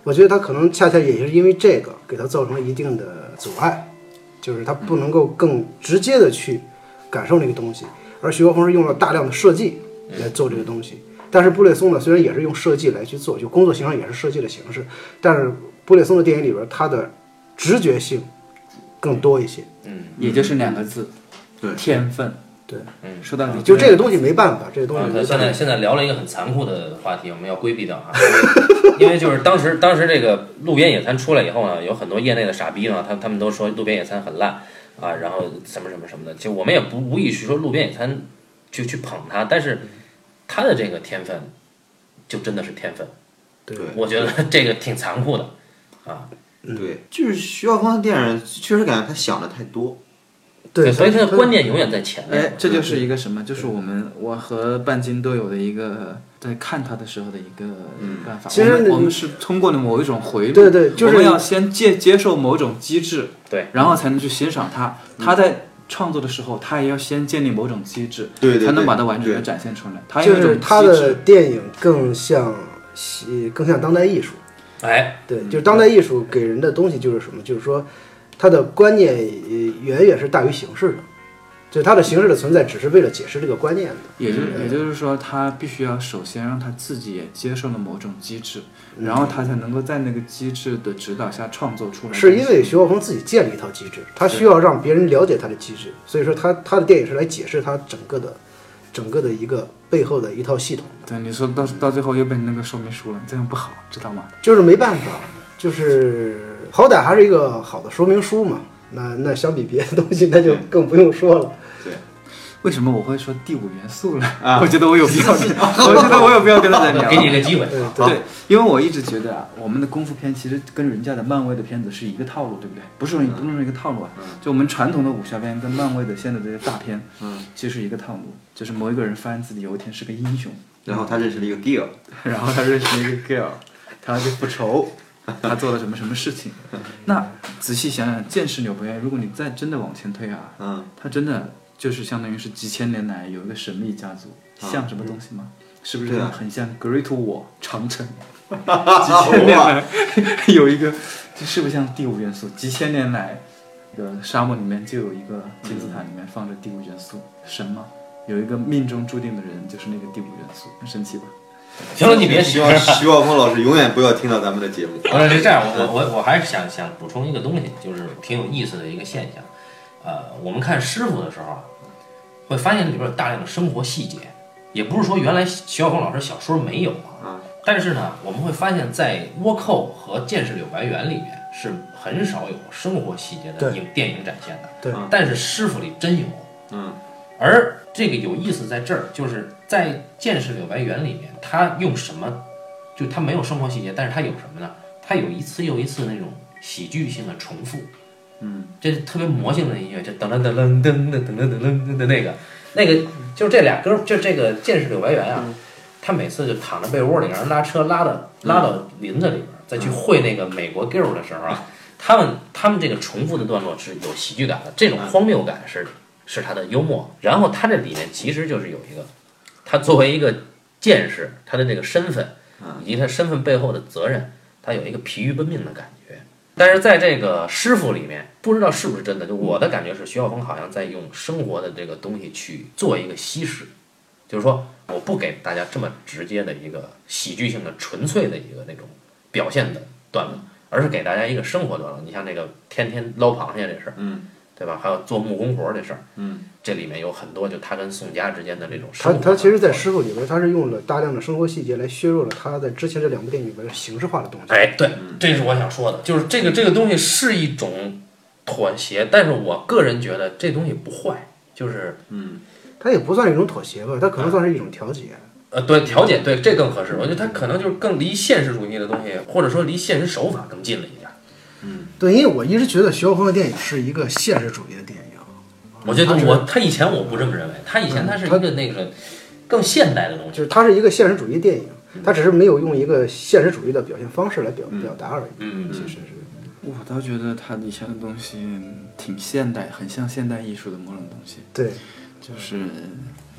我觉得他可能恰恰也是因为这个，给他造成了一定的阻碍，就是他不能够更直接的去感受那个东西。而徐国峰是用了大量的设计来做这个东西，但是布列松呢，虽然也是用设计来去做，就工作形式也是设计的形式，但是布列松的电影里边，他的直觉性更多一些。嗯，也就是两个字，对。天分。对，嗯。说到底就这个东西没办法，这个东西啊，没办法。他现在现在聊了一个很残酷的话题，我们要规避掉啊，因为就是当时当时这个路边野餐出来以后呢，有很多业内的傻逼呢，他他们都说路边野餐很烂啊，然后什么什么什么的，就我们也不无意去说路边野餐去去捧他，但是他的这个天分就真的是天分，对对。我觉得这个挺残酷的啊，对，就是徐晓峰的电影，确实感觉他想的太多。对，所以他的观念永远在前面哎，，这就是一个什么？就是我们我和半斤都有的一个在看他的时候的一个办法。其实我们我们是通过了某一种回路，对对就是我们要先接接受某种机制，对，然后才能去欣赏它。他在创作的时候，他也要先建立某种机制，对对对才能把它完整的展现出来。他有就是一种他的机制电影更像西更像当代艺术。哎，对，就是当代艺术给人的东西就是什么？就是说，它的观念呃远远是大于形式的，就它的形式的存在只是为了解释这个观念的。也就嗯也就是说，他必须要首先让他自己也接受了某种机制，嗯然后他才能够在那个机制的指导下创作出来。是因为徐浩峰自己建立一套机制，他需要让别人了解他的机制，所以说他他的电影是来解释他整个的整个的一个背后的一套系统，对你说到到最后又被那个说明书了，这样不好，知道吗？就是没办法，就是好歹还是一个好的说明书嘛。那那相比别的东西，那就更不用说了。为什么我会说第五元素呢？啊 我觉得我有必要，我觉得我有必要跟大家聊。给你一个机会，嗯，对，因为我一直觉得啊，我们的功夫片其实跟人家的漫威的片子是一个套路，对不对？不是说不能说一个套路啊，就我们传统的武侠片跟漫威的现在这些大片，嗯，其实是一个套路，就是某一个人发现自己有一天是个英雄，然后他认识了一个 Gill，然后他认识了一个 girl，他要去复仇，他做了什么什么事情。那仔细想想，剑士柳白猿，如果你再真的往前推啊，嗯，他真的就是相当于是几千年来有一个神秘家族，像什么东西吗？是不是很像 Great Wall 长城？几千年来有一个，这是不是像第五元素？几千年来，这个沙漠里面就有一个金字塔，里面放着第五元素，神吗？有一个命中注定的人，就是那个第五元素，很神奇吧？行了，你别希望徐晓峰老师永远不要听到咱们的节目。不是这样，我我我我还是想想补充一个东西，就是挺有意思的一个现象。呃，我们看师傅的时候啊，会发现里边有大量的生活细节，也不是说原来徐晓峰老师小说没有啊，但是呢，我们会发现，在《倭寇》和《剑士柳白猿》里面是很少有生活细节的影电影展现的，对但是师傅里真有，嗯，而这个有意思在这儿，就是在《剑士柳白猿》里面，他用什么？就他没有生活细节，但是他有什么呢？他有一次又一次那种喜剧性的重复，嗯，这是特别魔性的音乐，就噔噔噔噔噔噔噔噔噔噔的那个，那个就是这俩歌，就这个《剑士柳白猿》啊，他每次就躺在被窝里，让人拉车拉到拉到林子里边，再去会那个美国 girl 的时候啊，他们他们这个重复的段落是有喜剧感的，这种荒谬感是是他的幽默。然后他这里面其实就是有一个，他作为一个剑士，他的这个身份以及他身份背后的责任，他有一个疲于奔命的感觉。但是在这个师傅里面，不知道是不是真的，就我的感觉是徐晓峰好像在用生活的这个东西去做一个稀释，就是说我不给大家这么直接的一个喜剧性的、纯粹的一个那种表现的段子，而是给大家一个生活段子。你像那个天天捞螃蟹这事儿，嗯，对吧？还有做木工活儿这事儿，嗯，这里面有很多就他跟宋佳之间的这种他生活他其实，在师傅里边，他是用了大量的生活细节来削弱了他在之前这两部电影里边形式化的东西。哎，对，这是我想说的，就是这个这个东西是一种妥协，但是我个人觉得这东西不坏，就是嗯它也不算是一种妥协吧，它可能算是一种调节。呃，对调节，对这更合适。我觉得它可能就是更离现实主义的东西，或者说离现实手法更近了一点。对，因为我一直觉得徐浩峰的电影是一个现实主义的电影。我觉得我他以前我不这么认为，他以前他是一个那个更现代的东西。就是他是一个现实主义电影，他只是没有用一个现实主义的表现方式来表表达而已。嗯，其实是。我倒觉得他以前的东西挺现代，很像现代艺术的某种东西，对就是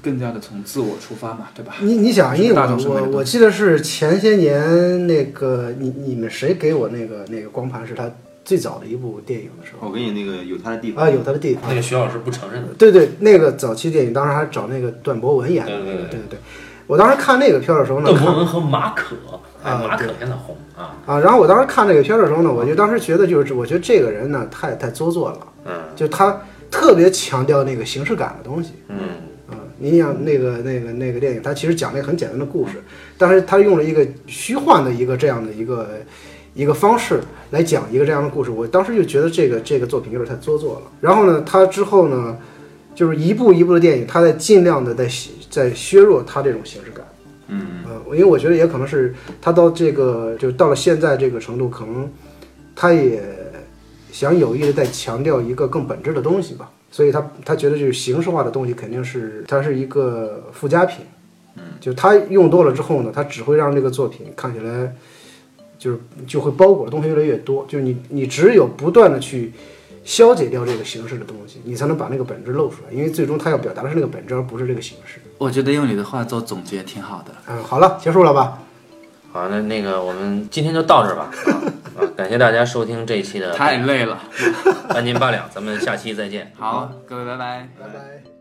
更加的从自我出发嘛，对吧？你，你想，因为我我我记得是前些年那个你你们谁给我那个那个光盘是他最早的一部电影的时候。我给你那个有他的地方。啊，有他的地方。那。个徐老师不承认。的。对对，那个早期电影，当时还找那个段博文演的。对对对。对对，我当时看那个片儿的时候呢，段博文和马可，哎，啊马可对。现在红啊，啊，然后我当时看那个片儿的时候呢，我就当时觉得就是，我觉得这个人呢太太做作了，嗯。就他特别强调那个形式感的东西。嗯。啊，你想那个那个那个电影，它其实讲了一个很简单的故事，但是他用了一个虚幻的一个这样的一个一个方式来讲一个这样的故事，我当时就觉得这个这个作品有点太做作了。然后呢，他之后呢，就是一部一部的电影，他在尽量的在在削弱他这种形式感。嗯呃，因为我觉得也可能是他到这个就到了现在这个程度，可能他也想有意的在强调一个更本质的东西吧，所以他他觉得就是形式化的东西肯定是它是一个附加品，嗯，就他用多了之后呢，他只会让这个作品看起来就是就会包裹的东西越来越多，就是你你只有不断的去。消解掉这个形式的东西，你才能把那个本质露出来。因为最终他要表达的是那个本质，而不是这个形式。我觉得用你的话做总结挺好的。嗯，好了，结束了吧？好，那那个我们今天就到这儿吧。啊，感谢大家收听这一期的太累了。半斤八两，咱们下期再见。好，各位拜拜。拜拜。